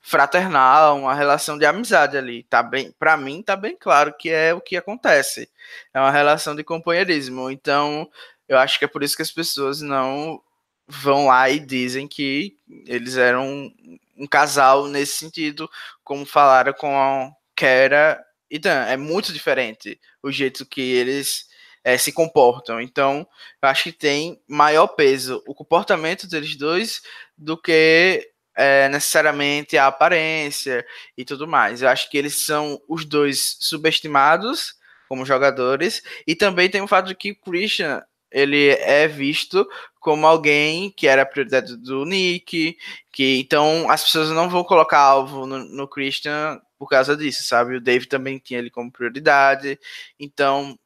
fraternal, uma relação de amizade ali. Tá bem, para mim tá bem claro que é o que acontece. É uma relação de companheirismo. Então, eu acho que é por isso que as pessoas não vão lá e dizem que eles eram um, casal nesse sentido, como falaram com Kera e Dan. É muito diferente o jeito que eles é, se comportam. Então, eu acho que tem maior peso o comportamento deles dois do que é, necessariamente a aparência e tudo mais. Eu acho que eles são os dois subestimados como jogadores e também tem o fato de que Christian ele é visto como alguém que era a prioridade do Nick, que então as pessoas não vão colocar alvo no, no Christian por causa disso, sabe? O Dave também tinha ele como prioridade, então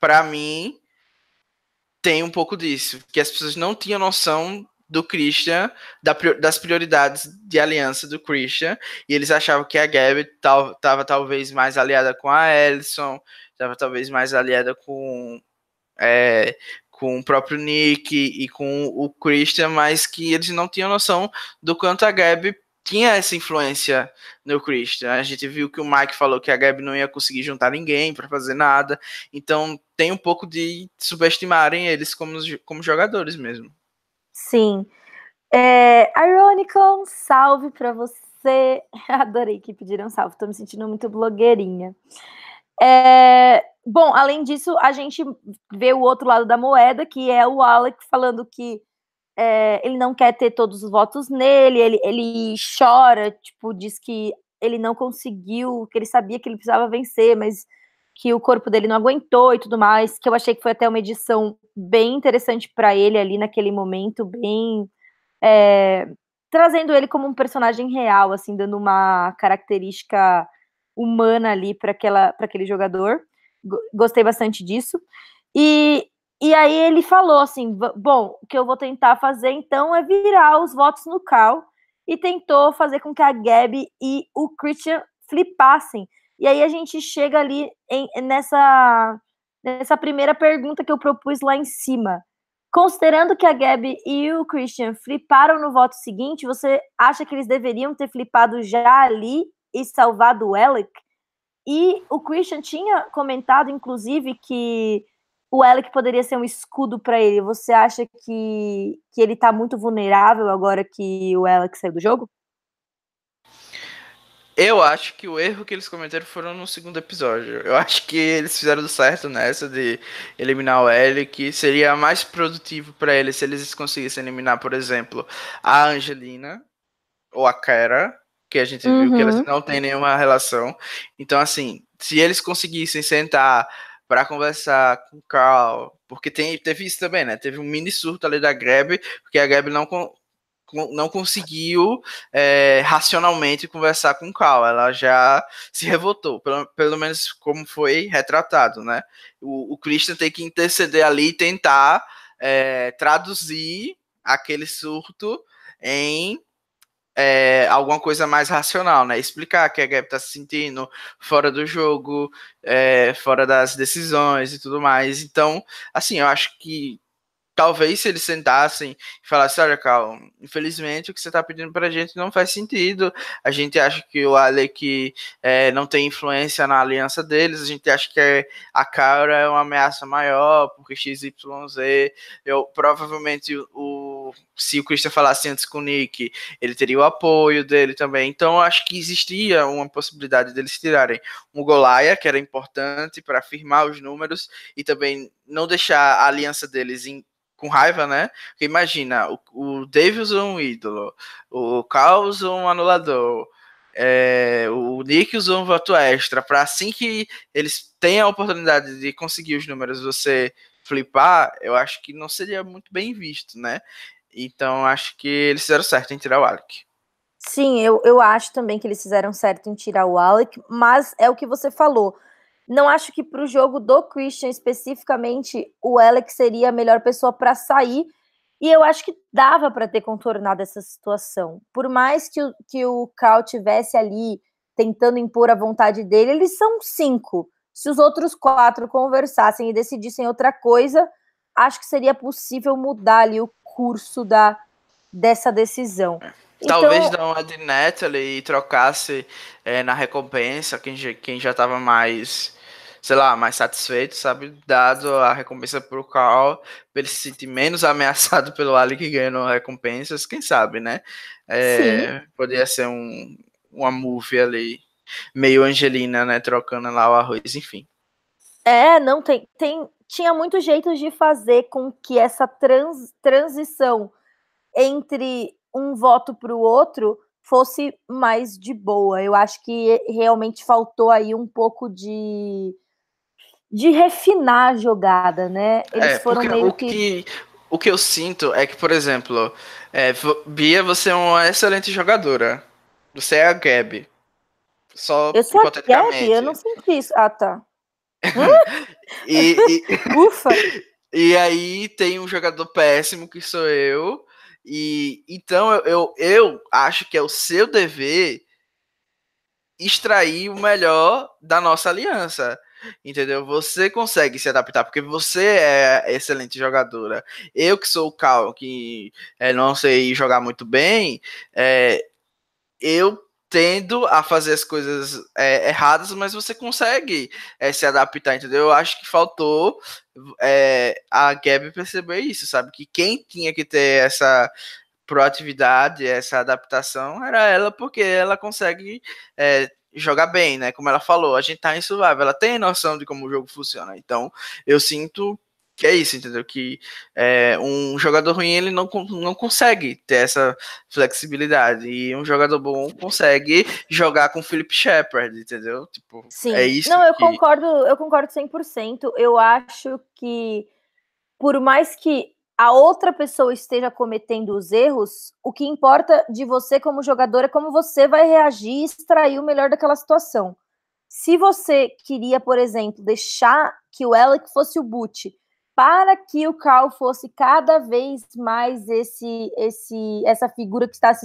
para mim, tem um pouco disso, que as pessoas não tinham noção do Christian, da, das prioridades de aliança do Christian, e eles achavam que a Gabi estava talvez mais aliada com a Ellison, estava talvez mais aliada com, é, com o próprio Nick e com o Christian, mas que eles não tinham noção do quanto a Gabi tinha essa influência no Christian. A gente viu que o Mike falou que a Gabi não ia conseguir juntar ninguém para fazer nada. Então tem um pouco de subestimarem eles como, como jogadores mesmo.
Sim. É, Ironicon, salve para você. <laughs> Adorei que pediram salve, tô me sentindo muito blogueirinha. É, bom, além disso, a gente vê o outro lado da moeda, que é o Alec falando que é, ele não quer ter todos os votos nele, ele, ele chora, tipo, diz que ele não conseguiu, que ele sabia que ele precisava vencer, mas que o corpo dele não aguentou e tudo mais, que eu achei que foi até uma edição bem interessante para ele ali naquele momento, bem é, trazendo ele como um personagem real, assim, dando uma característica humana ali para aquele jogador. Gostei bastante disso. E e aí ele falou assim: bom, o que eu vou tentar fazer então é virar os votos no Cal. E tentou fazer com que a Gabi e o Christian flipassem. E aí a gente chega ali em, nessa, nessa primeira pergunta que eu propus lá em cima. Considerando que a Gabi e o Christian fliparam no voto seguinte, você acha que eles deveriam ter flipado já ali e salvado o Alec? E o Christian tinha comentado, inclusive, que o Alec poderia ser um escudo para ele. Você acha que, que ele tá muito vulnerável agora que o Alec saiu do jogo?
Eu acho que o erro que eles cometeram foram no segundo episódio. Eu acho que eles fizeram do certo nessa de eliminar o Alec. Seria mais produtivo para eles se eles conseguissem eliminar, por exemplo, a Angelina ou a Kara, que a gente uhum. viu que elas uhum. não têm nenhuma relação. Então, assim, se eles conseguissem sentar para conversar com o Carl, porque tem, teve isso também, né? Teve um mini surto ali da Grab, porque a Grab não, não conseguiu é, racionalmente conversar com o Carl, ela já se revoltou, pelo, pelo menos como foi retratado, né? O, o Christian tem que interceder ali e tentar é, traduzir aquele surto em é, alguma coisa mais racional, né? Explicar que a Gabi tá se sentindo fora do jogo, fora das decisões e tudo mais. Então, assim, eu acho que talvez se eles sentassem e falassem, olha, Cal, infelizmente o que você está pedindo para a gente não faz sentido. A gente acha que o Alec é, não tem influência na aliança deles, a gente acha que a Cara é uma ameaça maior, porque XYZ, eu, provavelmente o se o Christian falasse antes com o Nick, ele teria o apoio dele também. Então, acho que existia uma possibilidade deles tirarem um Golaia, que era importante para afirmar os números e também não deixar a aliança deles em, com raiva, né? Porque imagina, o, o Davis um ídolo, o Caos um anulador, é, o Nick usou um voto extra para assim que eles tenham a oportunidade de conseguir os números, você flipar, eu acho que não seria muito bem visto, né? Então acho que eles fizeram certo em tirar o Alec.
Sim, eu, eu acho também que eles fizeram certo em tirar o Alec, mas é o que você falou. Não acho que para o jogo do Christian especificamente o Alec seria a melhor pessoa para sair, e eu acho que dava para ter contornado essa situação. Por mais que o, que o Cal tivesse ali tentando impor a vontade dele, eles são cinco. Se os outros quatro conversassem e decidissem outra coisa, acho que seria possível mudar ali o curso da, dessa decisão.
Talvez então, não a de Natalie e trocasse é, na recompensa quem já, quem já tava mais sei lá, mais satisfeito, sabe? Dado a recompensa pro Carl, pra ele se sentir menos <laughs> ameaçado pelo Ali que ganhou recompensas, quem sabe, né? É, poderia ser um, uma movie ali, meio Angelina, né? Trocando lá o arroz, enfim.
É, não, tem, tem, tinha muitos jeitos de fazer com que essa trans, transição entre um voto para o outro fosse mais de boa. Eu acho que realmente faltou aí um pouco de de refinar a jogada, né?
Eles é, foram meio o que... que... O que eu sinto é que, por exemplo, é, Bia, você é uma excelente jogadora. Você é a Gabi. Só
eu sou a Gabi? Eu não senti isso. Ah, tá. <laughs>
e, e... <laughs> Ufa! E aí tem um jogador péssimo que sou eu. E então eu, eu, eu acho que é o seu dever extrair o melhor da nossa aliança. Entendeu? Você consegue se adaptar, porque você é excelente jogadora. Eu que sou o Cal, que é, não sei jogar muito bem, é, eu tendo a fazer as coisas é, erradas, mas você consegue é, se adaptar, entendeu? Eu acho que faltou é, a Gabi perceber isso, sabe? Que quem tinha que ter essa proatividade, essa adaptação era ela, porque ela consegue é, jogar bem, né? Como ela falou, a gente tá em survival, ela tem noção de como o jogo funciona. Então, eu sinto que é isso, entendeu? Que é, um jogador ruim ele não, não consegue ter essa flexibilidade e um jogador bom consegue jogar com Philip Shepard, entendeu? Tipo,
Sim.
é isso.
Não, eu
que...
concordo, eu concordo 100%. Eu acho que por mais que a outra pessoa esteja cometendo os erros, o que importa de você como jogador é como você vai reagir e extrair o melhor daquela situação. Se você queria, por exemplo, deixar que o Alec fosse o boot para que o Carl fosse cada vez mais esse, esse essa figura que está se,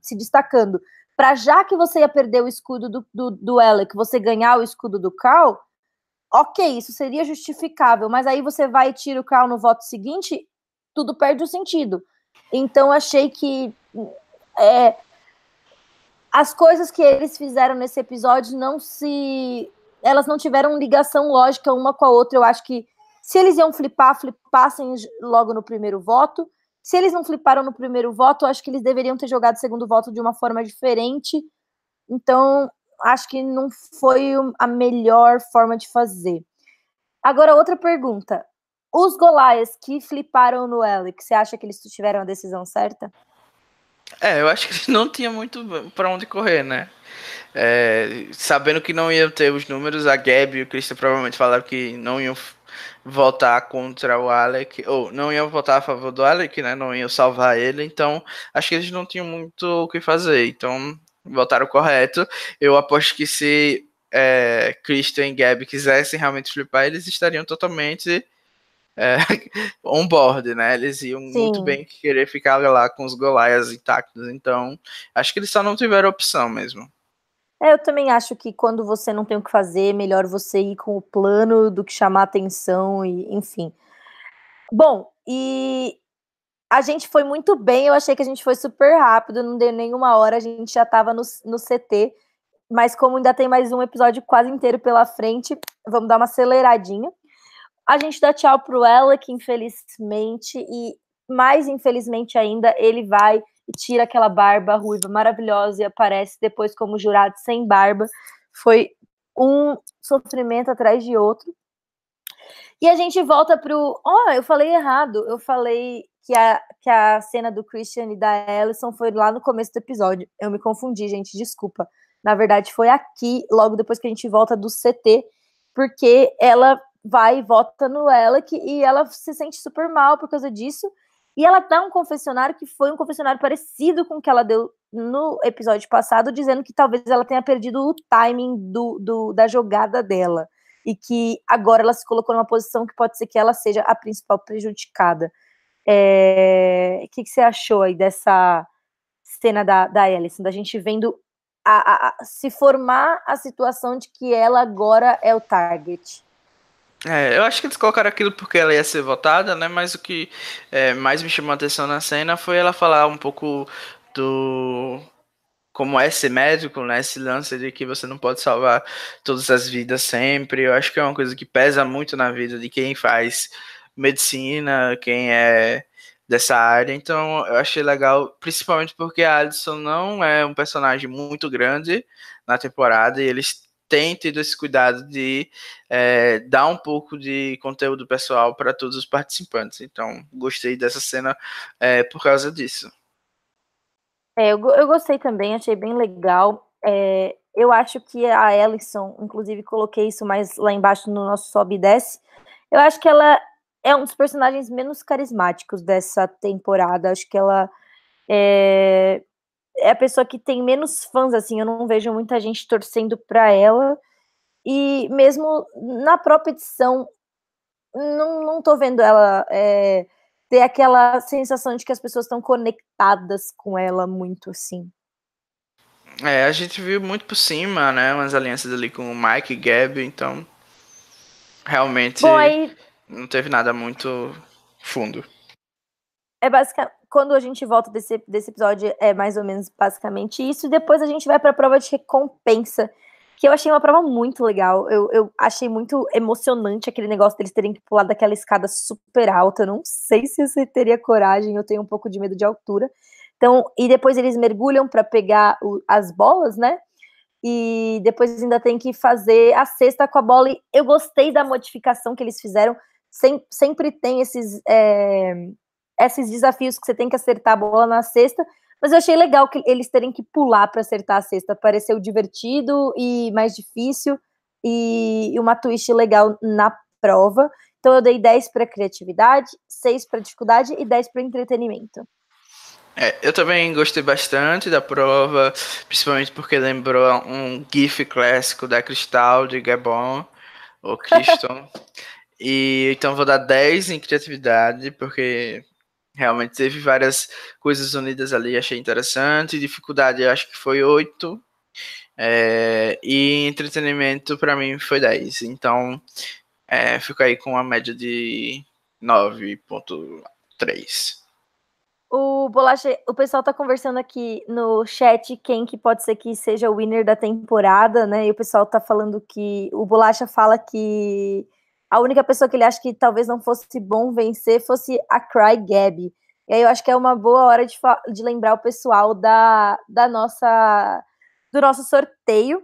se destacando, para já que você ia perder o escudo do, do, do Alec, você ganhar o escudo do Carl, ok, isso seria justificável, mas aí você vai e tira o Carl no voto seguinte, tudo perde o sentido. Então achei que é, as coisas que eles fizeram nesse episódio não se. Elas não tiveram ligação lógica uma com a outra. Eu acho que se eles iam flipar, flipassem logo no primeiro voto. Se eles não fliparam no primeiro voto, acho que eles deveriam ter jogado o segundo voto de uma forma diferente. Então, acho que não foi a melhor forma de fazer. Agora, outra pergunta. Os Golaias que fliparam no Alex, você acha que eles tiveram a decisão certa?
É, eu acho que não tinha muito para onde correr, né? É, sabendo que não iam ter os números, a Gabi e o Christian provavelmente falaram que não iam votar contra o Alec, ou não iam votar a favor do Alec, né? Não iam salvar ele, então acho que eles não tinham muito o que fazer, então votaram correto. Eu aposto que se é, Christian e Gabi quisessem realmente flipar, eles estariam totalmente é, <laughs> on-board, né? Eles iam Sim. muito bem querer ficar lá com os Golaias intactos. Então, acho que eles só não tiveram opção mesmo.
É, eu também acho que quando você não tem o que fazer, melhor você ir com o plano do que chamar atenção e enfim. Bom, e a gente foi muito bem, eu achei que a gente foi super rápido, não deu nenhuma hora, a gente já estava no, no CT, mas como ainda tem mais um episódio quase inteiro pela frente, vamos dar uma aceleradinha. A gente dá tchau pro Alec, infelizmente, e mais infelizmente ainda, ele vai e tira aquela barba ruiva maravilhosa e aparece depois como jurado sem barba. Foi um sofrimento atrás de outro. E a gente volta pro. Oh, eu falei errado. Eu falei que a, que a cena do Christian e da Alison foi lá no começo do episódio. Eu me confundi, gente, desculpa. Na verdade, foi aqui, logo depois que a gente volta do CT, porque ela vai e vota no Alec e ela se sente super mal por causa disso. E ela dá um confessionário que foi um confessionário parecido com o que ela deu no episódio passado, dizendo que talvez ela tenha perdido o timing do, do, da jogada dela. E que agora ela se colocou numa posição que pode ser que ela seja a principal prejudicada. É... O que, que você achou aí dessa cena da, da Alison, da gente vendo a, a, a, se formar a situação de que ela agora é o target?
É, eu acho que eles colocaram aquilo porque ela ia ser votada, né? Mas o que é, mais me chamou a atenção na cena foi ela falar um pouco do como é ser médico, né? Esse lance de que você não pode salvar todas as vidas sempre. Eu acho que é uma coisa que pesa muito na vida de quem faz medicina, quem é dessa área. Então eu achei legal, principalmente porque a Alison não é um personagem muito grande na temporada e eles tem tido esse cuidado de é, dar um pouco de conteúdo pessoal para todos os participantes. Então, gostei dessa cena é, por causa disso.
É, eu, eu gostei também, achei bem legal. É, eu acho que a Ellison, inclusive coloquei isso mais lá embaixo no nosso sobe e desce. Eu acho que ela é um dos personagens menos carismáticos dessa temporada. Acho que ela é, é a pessoa que tem menos fãs, assim, eu não vejo muita gente torcendo para ela. E mesmo na própria edição, não, não tô vendo ela é, ter aquela sensação de que as pessoas estão conectadas com ela muito, assim.
É, a gente viu muito por cima, né? Umas alianças ali com o Mike e Gab, então realmente Bom, aí... não teve nada muito fundo.
É basicamente quando a gente volta desse, desse episódio, é mais ou menos basicamente isso. E depois a gente vai para a prova de recompensa, que eu achei uma prova muito legal. Eu, eu achei muito emocionante aquele negócio deles terem que pular daquela escada super alta. Eu não sei se você teria coragem, eu tenho um pouco de medo de altura. Então, e depois eles mergulham para pegar o, as bolas, né? E depois ainda tem que fazer a cesta com a bola. E eu gostei da modificação que eles fizeram. Sem, sempre tem esses. É, esses desafios que você tem que acertar a bola na cesta, mas eu achei legal que eles terem que pular para acertar a cesta. Pareceu divertido e mais difícil e uma twist legal na prova. Então eu dei 10 para criatividade, 6 para dificuldade e 10 para entretenimento.
É, eu também gostei bastante da prova, principalmente porque lembrou um GIF clássico da Cristal de Gabon, ou Criston. <laughs> e então vou dar 10 em criatividade, porque Realmente teve várias coisas unidas ali, achei interessante. Dificuldade, eu acho que foi 8. É, e entretenimento, para mim, foi 10. Então, é, fico aí com uma média de 9,3.
O Bolacha, o pessoal tá conversando aqui no chat quem que pode ser que seja o winner da temporada, né? E o pessoal tá falando que o Bolacha fala que a única pessoa que ele acha que talvez não fosse bom vencer fosse a Cry Gabby. E aí eu acho que é uma boa hora de, de lembrar o pessoal da, da nossa do nosso sorteio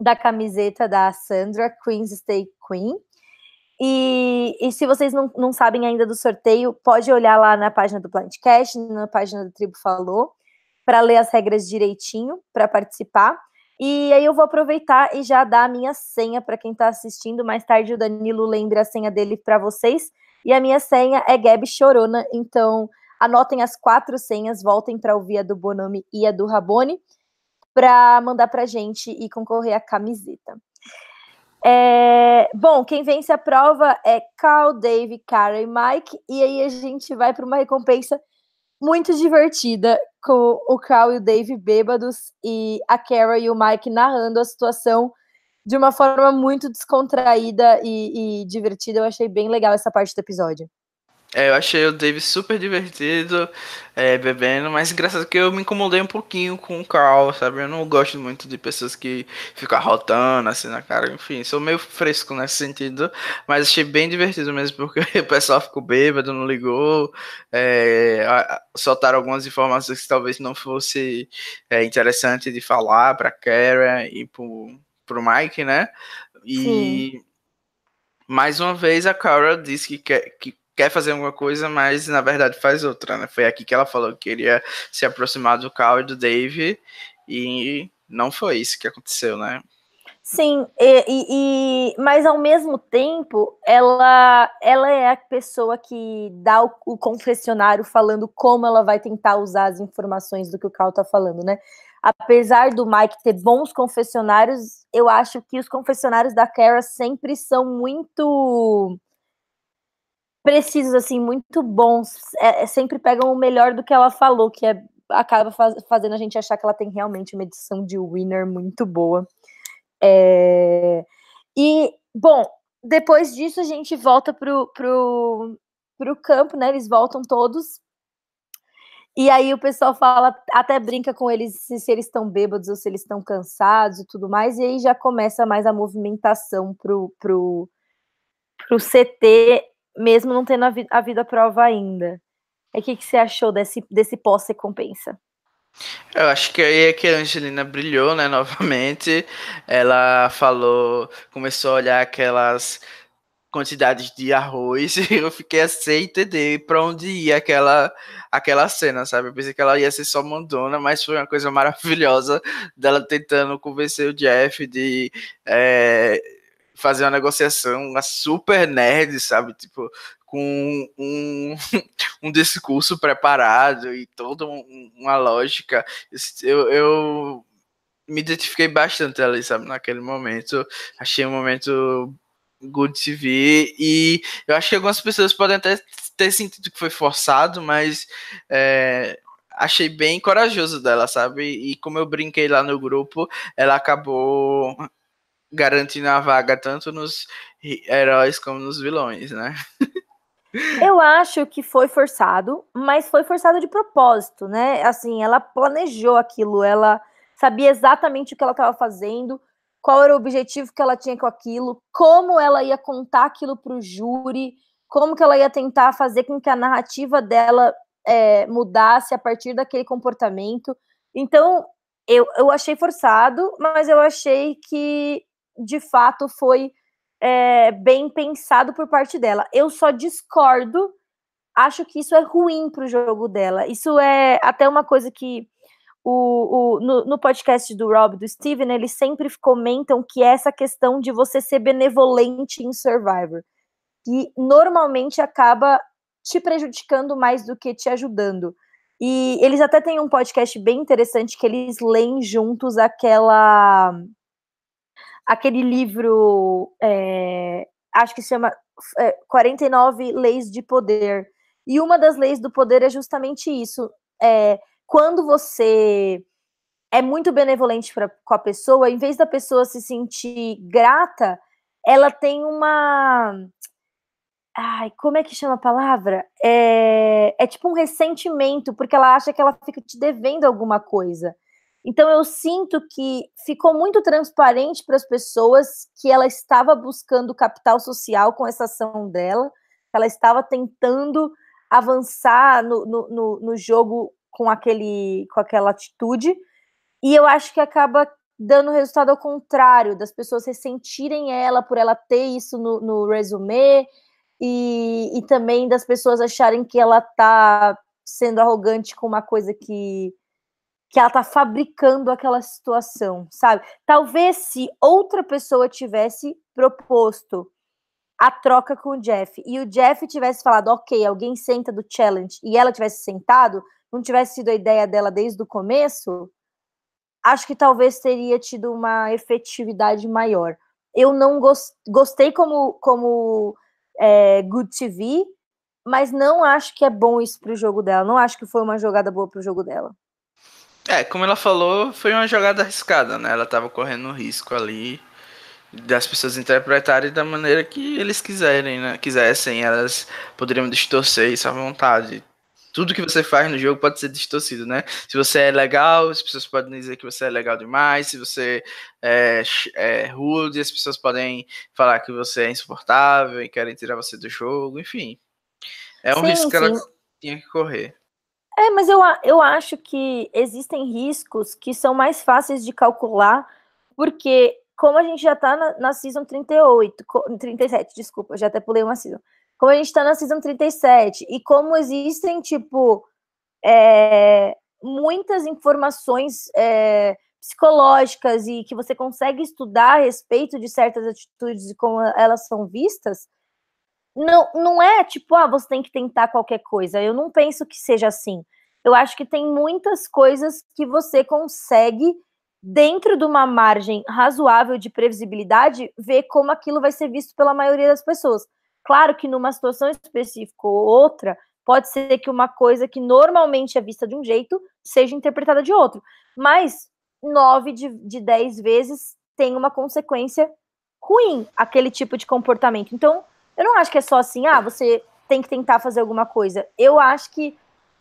da camiseta da Sandra, Queen's Stay Queen. E, e se vocês não, não sabem ainda do sorteio, pode olhar lá na página do Plantcast, na página do Tribo Falou, para ler as regras direitinho, para participar. E aí eu vou aproveitar e já dar a minha senha para quem está assistindo. Mais tarde o Danilo lembra a senha dele para vocês. E a minha senha é Gabi Chorona. Então anotem as quatro senhas, voltem para ouvir a do Bonami e a do Rabone para mandar para gente e concorrer à camiseta. É, bom, quem vence a prova é Carl, Dave, Cara e Mike. E aí a gente vai para uma recompensa muito divertida com o Carl e o Dave bêbados e a Kara e o Mike narrando a situação de uma forma muito descontraída e, e divertida. Eu achei bem legal essa parte do episódio.
É, eu achei o Dave super divertido, é, bebendo, mas engraçado que eu me incomodei um pouquinho com o Carl, sabe? Eu não gosto muito de pessoas que ficam rotando assim na cara, enfim, sou meio fresco nesse sentido, mas achei bem divertido mesmo, porque <laughs> o pessoal ficou bêbado, não ligou, é, soltaram algumas informações que talvez não fosse é, interessante de falar pra Kara e pro, pro Mike, né? E. Sim. Mais uma vez a Cara disse que que quer fazer alguma coisa, mas na verdade faz outra, né? Foi aqui que ela falou que queria se aproximar do Cal e do Dave e não foi isso que aconteceu, né?
Sim, e, e, mas ao mesmo tempo, ela, ela é a pessoa que dá o, o, confessionário falando como ela vai tentar usar as informações do que o Cal tá falando, né? Apesar do Mike ter bons confessionários, eu acho que os confessionários da Kara sempre são muito precisos, assim, muito bons. É, é, sempre pegam o melhor do que ela falou, que é, acaba faz, fazendo a gente achar que ela tem realmente uma edição de winner muito boa. É, e, bom, depois disso a gente volta pro, pro, pro campo, né? Eles voltam todos. E aí o pessoal fala, até brinca com eles se, se eles estão bêbados ou se eles estão cansados e tudo mais, e aí já começa mais a movimentação pro, pro, pro CT mesmo não tendo a, vi a vida prova ainda. O que, que você achou desse, desse pós-recompensa?
Eu acho que aí é que a Angelina brilhou, né, <laughs> novamente. Ela falou, começou a olhar aquelas quantidades de arroz <laughs> e eu fiquei sem entender para onde ia aquela, aquela cena, sabe? Eu pensei que ela ia ser só mandona, mas foi uma coisa maravilhosa dela tentando convencer o Jeff de é, fazer uma negociação uma super nerd, sabe? Tipo, com um, <laughs> um discurso preparado e toda uma lógica. Eu, eu me identifiquei bastante ali, sabe, naquele momento. Achei um momento good TV e eu acho que algumas pessoas podem até ter sentido que foi forçado, mas é, achei bem corajoso dela, sabe? E como eu brinquei lá no grupo, ela acabou garantindo a vaga tanto nos heróis como nos vilões, né? <laughs>
Eu acho que foi forçado, mas foi forçado de propósito, né? Assim, ela planejou aquilo, ela sabia exatamente o que ela estava fazendo, qual era o objetivo que ela tinha com aquilo, como ela ia contar aquilo para o júri, como que ela ia tentar fazer com que a narrativa dela é, mudasse a partir daquele comportamento. Então, eu, eu achei forçado, mas eu achei que de fato foi é, bem pensado por parte dela. Eu só discordo, acho que isso é ruim para o jogo dela. Isso é até uma coisa que o, o no, no, podcast do Rob do Steven, eles sempre comentam que é essa questão de você ser benevolente em Survivor, que normalmente acaba te prejudicando mais do que te ajudando. E eles até têm um podcast bem interessante que eles leem juntos aquela aquele livro, é, acho que se chama é, 49 Leis de Poder. E uma das leis do poder é justamente isso. É, quando você é muito benevolente pra, com a pessoa, em vez da pessoa se sentir grata, ela tem uma. Ai, como é que chama a palavra? É, é tipo um ressentimento, porque ela acha que ela fica te devendo alguma coisa. Então eu sinto que ficou muito transparente para as pessoas que ela estava buscando capital social com essa ação dela, ela estava tentando avançar no, no, no, jogo com, aquele, com aquela atitude, e eu acho que acaba dando resultado ao contrário, das pessoas ressentirem ela por ela ter isso no, no resumê, e, e também das pessoas acharem que ela está sendo arrogante com uma coisa que que ela tá fabricando aquela situação, sabe? Talvez se outra pessoa tivesse proposto a troca com o Jeff e o Jeff tivesse falado, ok, alguém senta do challenge e ela tivesse sentado, não tivesse sido a ideia dela desde o começo, acho que talvez teria tido uma efetividade maior. Eu não gost, gostei como, como é, Good TV, mas não acho que é bom isso pro jogo dela. Não acho que foi uma jogada boa pro jogo dela.
É, como ela falou, foi uma jogada arriscada, né? Ela tava correndo risco ali. das pessoas interpretarem da maneira que eles quiserem, né? Quisessem, elas poderiam distorcer isso à vontade. Tudo que você faz no jogo pode ser distorcido, né? Se você é legal, as pessoas podem dizer que você é legal demais. Se você é, é rude, as pessoas podem falar que você é insuportável e querem tirar você do jogo. Enfim, é um sim, risco que ela tinha que correr.
É, mas eu, eu acho que existem riscos que são mais fáceis de calcular, porque como a gente já tá na, na season 38, 37, desculpa, já até pulei uma season. Como a gente tá na season 37, e como existem, tipo, é, muitas informações é, psicológicas e que você consegue estudar a respeito de certas atitudes e como elas são vistas, não, não é tipo, ah, você tem que tentar qualquer coisa. Eu não penso que seja assim. Eu acho que tem muitas coisas que você consegue dentro de uma margem razoável de previsibilidade, ver como aquilo vai ser visto pela maioria das pessoas. Claro que numa situação específica ou outra, pode ser que uma coisa que normalmente é vista de um jeito seja interpretada de outro. Mas nove de, de dez vezes tem uma consequência ruim aquele tipo de comportamento. Então, eu não acho que é só assim, ah, você tem que tentar fazer alguma coisa. Eu acho que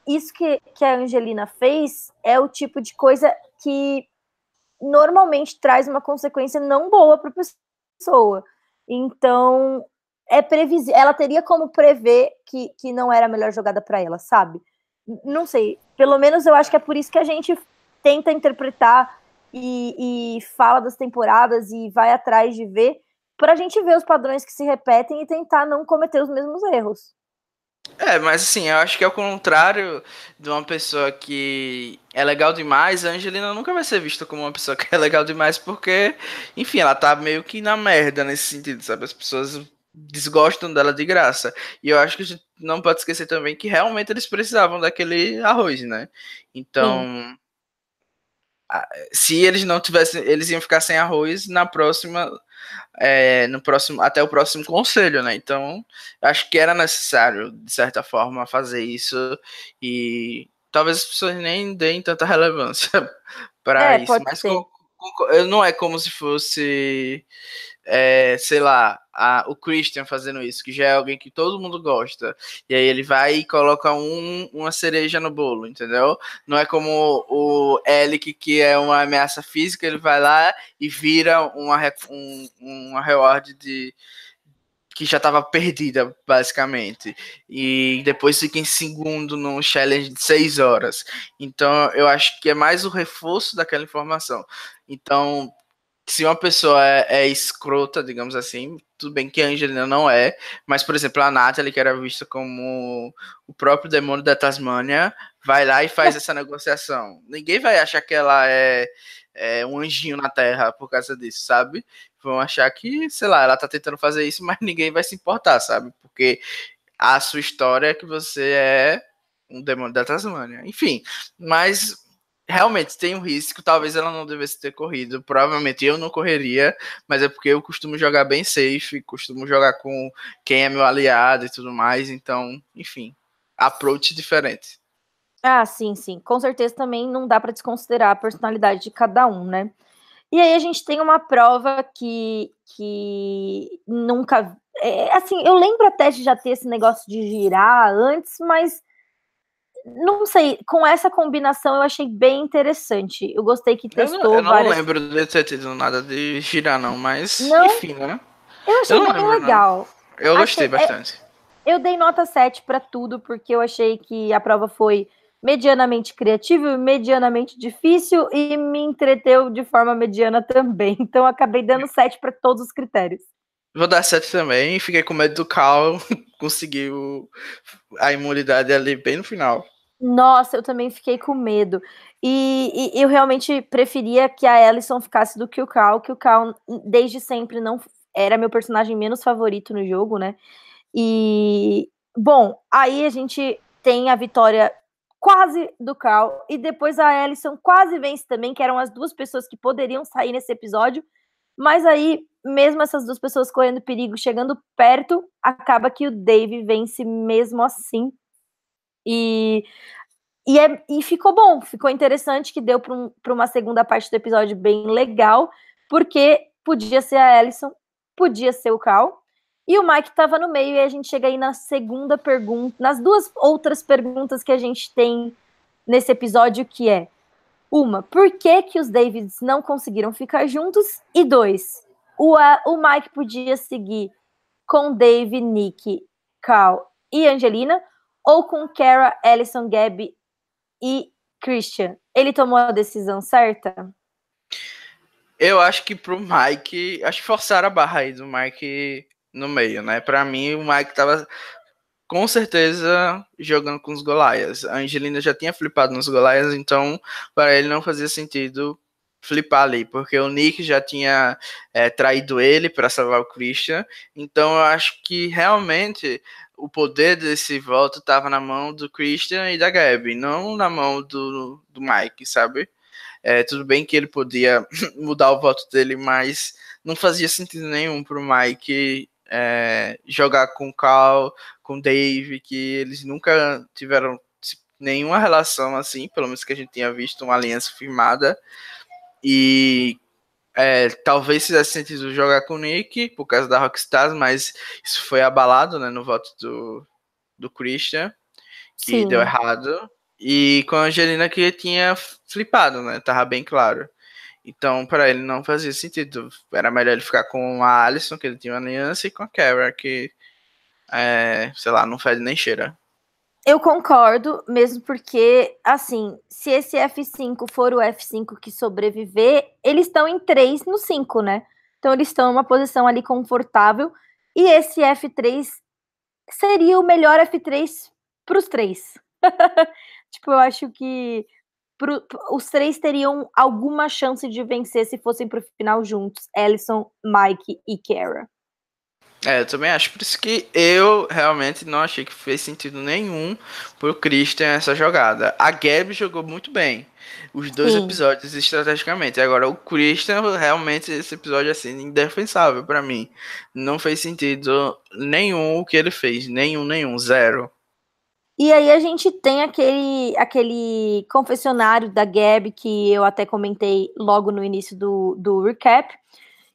isso que, que a Angelina fez é o tipo de coisa que normalmente traz uma consequência não boa para a pessoa. Então, é previsível. Ela teria como prever que, que não era a melhor jogada para ela, sabe? Não sei. Pelo menos eu acho que é por isso que a gente tenta interpretar e, e fala das temporadas e vai atrás de ver, para a gente ver os padrões que se repetem e tentar não cometer os mesmos erros.
É, mas assim, eu acho que ao contrário de uma pessoa que é legal demais, a Angelina nunca vai ser vista como uma pessoa <laughs> que é legal demais, porque, enfim, ela tá meio que na merda nesse sentido, sabe? As pessoas desgostam dela de graça. E eu acho que a gente não pode esquecer também que realmente eles precisavam daquele arroz, né? Então. Se eles não tivessem, eles iam ficar sem arroz na próxima é, no próximo, até o próximo conselho, né? Então, acho que era necessário, de certa forma, fazer isso e talvez as pessoas nem deem tanta relevância <laughs> para é, isso. Mas com, com, não é como se fosse é, sei lá, a, o Christian fazendo isso, que já é alguém que todo mundo gosta, e aí ele vai e coloca um, uma cereja no bolo, entendeu? Não é como o Elic, que é uma ameaça física, ele vai lá e vira uma, um, uma reward de que já estava perdida, basicamente. E depois fica em segundo no challenge de seis horas. Então, eu acho que é mais o reforço daquela informação. Então, se uma pessoa é, é, escrota, digamos assim, tudo bem que a Angelina não é, mas, por exemplo, a Natalie, que era vista como o próprio demônio da Tasmânia, vai lá e faz essa negociação. Ninguém vai achar que ela é, é, um anjinho na Terra por causa disso, sabe? Vão achar que, sei lá, ela tá tentando fazer isso, <laughs> mas ninguém vai se importar, sabe? Porque a sua história é que você é um demônio da Tasmânia. Enfim, mas realmente tem um risco, talvez ela não devesse ter corrido. Provavelmente eu não correria, mas é porque eu costumo jogar bem safe, costumo jogar com quem é meu aliado e tudo mais, então, enfim, approach diferente.
Ah, sim, sim. Com certeza também não dá para desconsiderar a personalidade de cada um, né? E aí a gente tem uma prova que, que nunca. É, assim, eu lembro até de já ter esse negócio de girar antes, mas não sei, com essa combinação eu achei bem interessante. Eu gostei que testou. Eu
não, eu
não várias...
lembro de ter tido nada de girar, não, mas não, enfim, né?
Eu achei eu bem lembro, legal.
Não. Eu gostei achei, é, bastante.
É, eu dei nota 7 para tudo, porque eu achei que a prova foi medianamente criativa, medianamente difícil e me entreteu de forma mediana também. <laughs> Então acabei dando 7 para todos os critérios.
Vou dar 7 também, fiquei com medo do Cal <laughs> conseguir a imunidade ali bem no final.
Nossa, eu também fiquei com medo. E, e eu realmente preferia que a Ellison ficasse do que o Cal, que o Cal desde sempre não era meu personagem menos favorito no jogo, né? E bom, aí a gente tem a vitória quase do Cal e depois a Ellison quase vence também, que eram as duas pessoas que poderiam sair nesse episódio. Mas aí, mesmo essas duas pessoas correndo perigo, chegando perto, acaba que o Dave vence mesmo assim. E, e, é, e ficou bom, ficou interessante, que deu para um, uma segunda parte do episódio bem legal, porque podia ser a Ellison, podia ser o Cal. E o Mike estava no meio, e a gente chega aí na segunda pergunta, nas duas outras perguntas que a gente tem nesse episódio, que é uma, por que, que os Davids não conseguiram ficar juntos? E dois, o, o Mike podia seguir com Dave, Nick, Carl e Angelina, ou com Kara, Ellison, Gabby e Christian. Ele tomou a decisão certa?
Eu acho que pro Mike, acho que forçaram a barra aí do Mike no meio, né? Para mim, o Mike tava com certeza jogando com os Golaias. A Angelina já tinha flipado nos Golaias, então para ele não fazia sentido flipar ali, porque o Nick já tinha é, traído ele para salvar o Christian. Então eu acho que realmente o poder desse voto estava na mão do Christian e da Gabi, não na mão do, do Mike, sabe? É, tudo bem que ele podia <laughs> mudar o voto dele, mas não fazia sentido nenhum para o Mike é, jogar com o Cal, com o Dave, que eles nunca tiveram nenhuma relação assim, pelo menos que a gente tinha visto uma aliança firmada. E é, talvez fizesse sentido jogar com o Nick por causa da Rockstars, mas isso foi abalado né, no voto do, do Christian, que Sim. deu errado. E com a Angelina que tinha flipado, né? Tava bem claro. Então, para ele não fazia sentido. Era melhor ele ficar com a Alison, que ele tinha uma aliança, e com a Kara, que, é, sei lá, não faz nem cheira.
Eu concordo, mesmo porque, assim, se esse F5 for o F5 que sobreviver, eles estão em 3 no 5, né? Então, eles estão em uma posição ali confortável. E esse F3 seria o melhor F3 para os três. <laughs> tipo, eu acho que pro, os três teriam alguma chance de vencer se fossem pro final juntos. Ellison, Mike e Kara.
É, eu também acho. Por isso que eu realmente não achei que fez sentido nenhum pro Christian essa jogada. A Gabi jogou muito bem. Os dois Sim. episódios estrategicamente. Agora, o Christian, realmente, esse episódio assim, indefensável para mim. Não fez sentido nenhum o que ele fez. Nenhum, nenhum. Zero.
E aí a gente tem aquele, aquele confessionário da Gab que eu até comentei logo no início do, do recap,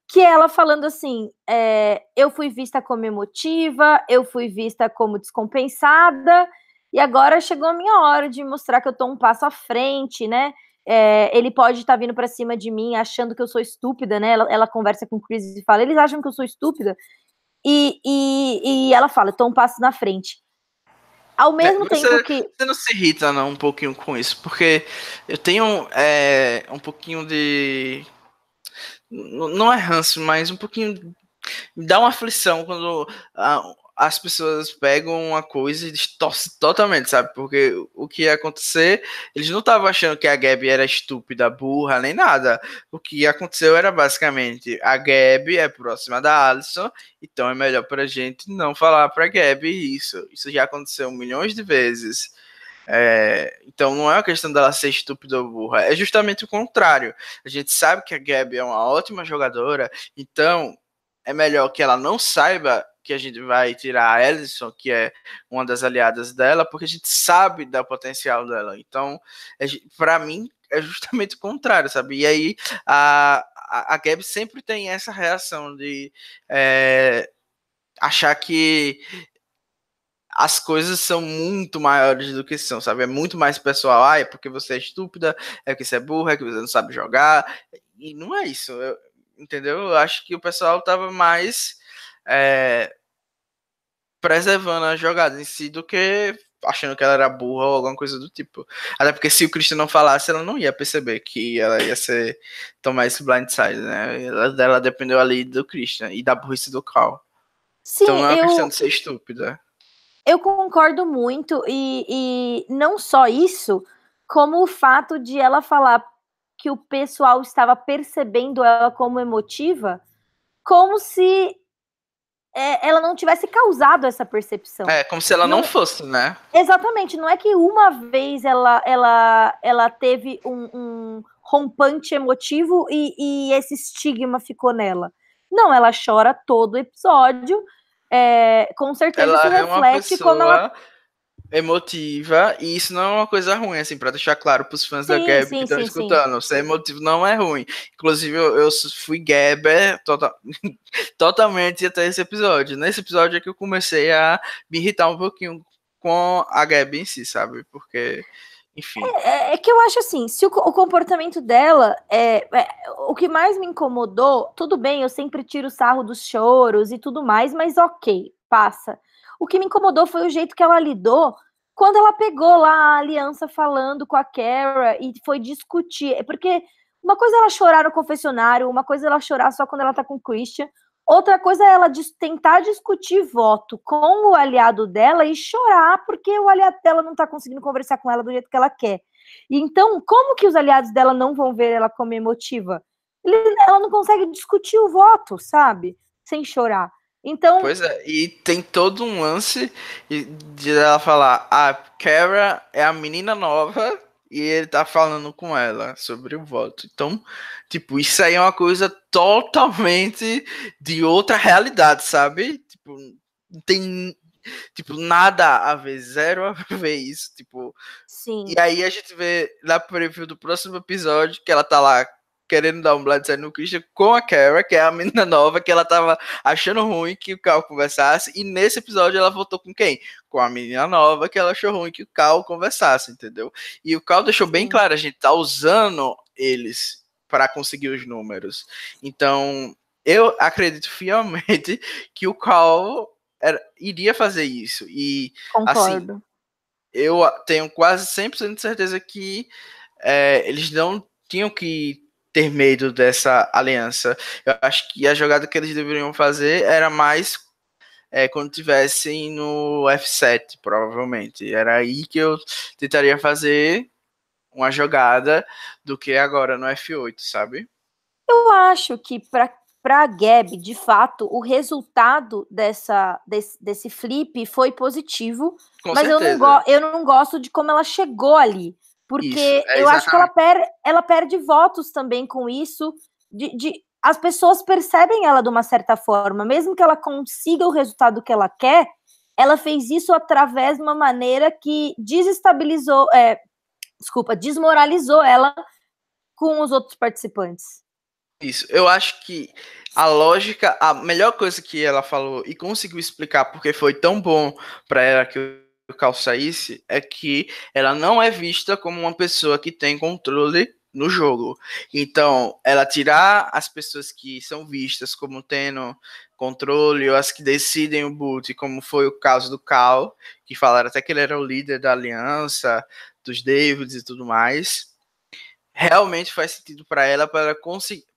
que é ela falando assim: é, eu fui vista como emotiva, eu fui vista como descompensada, e agora chegou a minha hora de mostrar que eu tô um passo à frente, né? É, ele pode estar tá vindo para cima de mim achando que eu sou estúpida, né? Ela, ela, conversa com o Chris e fala: eles acham que eu sou estúpida. E, e, e ela fala: eu tô um passo na frente. Ao é, mesmo é, tempo
você,
que.
Você não se irrita, não, um pouquinho com isso, porque eu tenho é, um pouquinho de. Não é ranço, mas um pouquinho. Dá uma aflição quando as pessoas pegam uma coisa e distorcem totalmente, sabe? Porque o que ia acontecer, eles não estavam achando que a Gabi era estúpida, burra, nem nada. O que aconteceu era basicamente a Gabi é próxima da Alison, então é melhor pra gente não falar pra Gabi isso. Isso já aconteceu milhões de vezes. É, então não é uma questão dela ser estúpida ou burra, é justamente o contrário. A gente sabe que a Gabi é uma ótima jogadora, então é melhor que ela não saiba que a gente vai tirar a Ellison, que é uma das aliadas dela, porque a gente sabe da potencial dela. Então, é, para mim, é justamente o contrário, sabe? E aí a, a, a Gab sempre tem essa reação de é, achar que as coisas são muito maiores do que são, sabe? É muito mais pessoal. Ah, é porque você é estúpida, é porque você é burra, é que você não sabe jogar. E não é isso, eu, entendeu? Eu acho que o pessoal tava mais é, preservando a jogada em si do que achando que ela era burra ou alguma coisa do tipo. Até porque se o Christian não falasse, ela não ia perceber que ela ia ser tomar esse blindside, né? Ela, ela dependeu ali do Christian e da burrice do Carl. Sim, então não é uma eu, questão de ser estúpida.
Eu concordo muito, e, e não só isso, como o fato de ela falar que o pessoal estava percebendo ela como emotiva, como se é, ela não tivesse causado essa percepção.
É, como se ela não, não, fosse, né?
Exatamente, não é que uma vez ela, ela, ela teve um, um rompante emotivo e, e, esse estigma ficou nela. Não, ela chora todo episódio. É, com certeza ela se é reflete quando ela.
emotiva, e isso não é uma coisa ruim, assim, para deixar claro para os fãs sim, da Gab que estão escutando. Sim. Ser emotivo não é ruim. Inclusive, eu, eu fui Gaber tota, <laughs> totalmente até esse episódio. Nesse episódio é que eu comecei a me irritar um pouquinho com a Gab em si, sabe? Porque. Enfim.
É, é, é que eu acho assim, se o, o comportamento dela é, é, O que mais me incomodou, tudo bem, eu sempre tiro sarro dos choros e tudo mais, mas ok, passa. O que me incomodou foi o jeito que ela lidou quando ela pegou lá a aliança falando com a Kara e foi discutir. É porque uma coisa é ela chorar no confessionário, uma coisa ela chorar só quando ela tá com o Christian, outra coisa é ela tentar discutir voto com o aliado dela e chorar porque o aliado dela não tá conseguindo conversar com ela do jeito que ela quer. Então, como que os aliados dela não vão ver ela como emotiva? ela não consegue discutir o voto, sabe? Sem chorar. Então.
Pois é, e tem todo um lance de ela falar: a Kara é a menina nova e ele tá falando com ela sobre o voto. Então, tipo, isso aí é uma coisa totalmente de outra realidade, sabe? Tipo, não tem tipo nada a ver, zero a <laughs> ver isso, tipo.
Sim.
E aí a gente vê na preview do próximo episódio que ela tá lá querendo dar um blindside no Christian com a Kara, que é a menina <laughs> nova, que ela tava achando ruim que o Cal conversasse, e nesse episódio ela voltou com quem? Com a menina nova, que ela achou ruim que o Cal conversasse, entendeu? E o Cal deixou bem claro, a gente tá usando eles para conseguir os números. Então, eu acredito fielmente <laughs> que o Cal era, iria fazer isso. E, assim, Concordo. assim, eu tenho quase 100% de certeza que é, eles não tinham que ter medo dessa aliança. Eu acho que a jogada que eles deveriam fazer era mais é, quando tivessem no F7, provavelmente. Era aí que eu tentaria fazer uma jogada do que agora no F8, sabe?
Eu acho que para para a Gab, de fato, o resultado dessa, desse, desse flip foi positivo, Com mas eu não, eu não gosto de como ela chegou ali. Porque isso, é eu acho que ela, per ela perde votos também com isso. De, de, as pessoas percebem ela de uma certa forma, mesmo que ela consiga o resultado que ela quer, ela fez isso através de uma maneira que desestabilizou, é, desculpa, desmoralizou ela com os outros participantes.
Isso, eu acho que a lógica, a melhor coisa que ela falou e conseguiu explicar porque foi tão bom para ela que Cal saísse é que ela não é vista como uma pessoa que tem controle no jogo. Então, ela tirar as pessoas que são vistas como tendo controle ou as que decidem o boot, como foi o caso do Cal, que falaram até que ele era o líder da aliança, dos Davids e tudo mais. Realmente faz sentido para ela para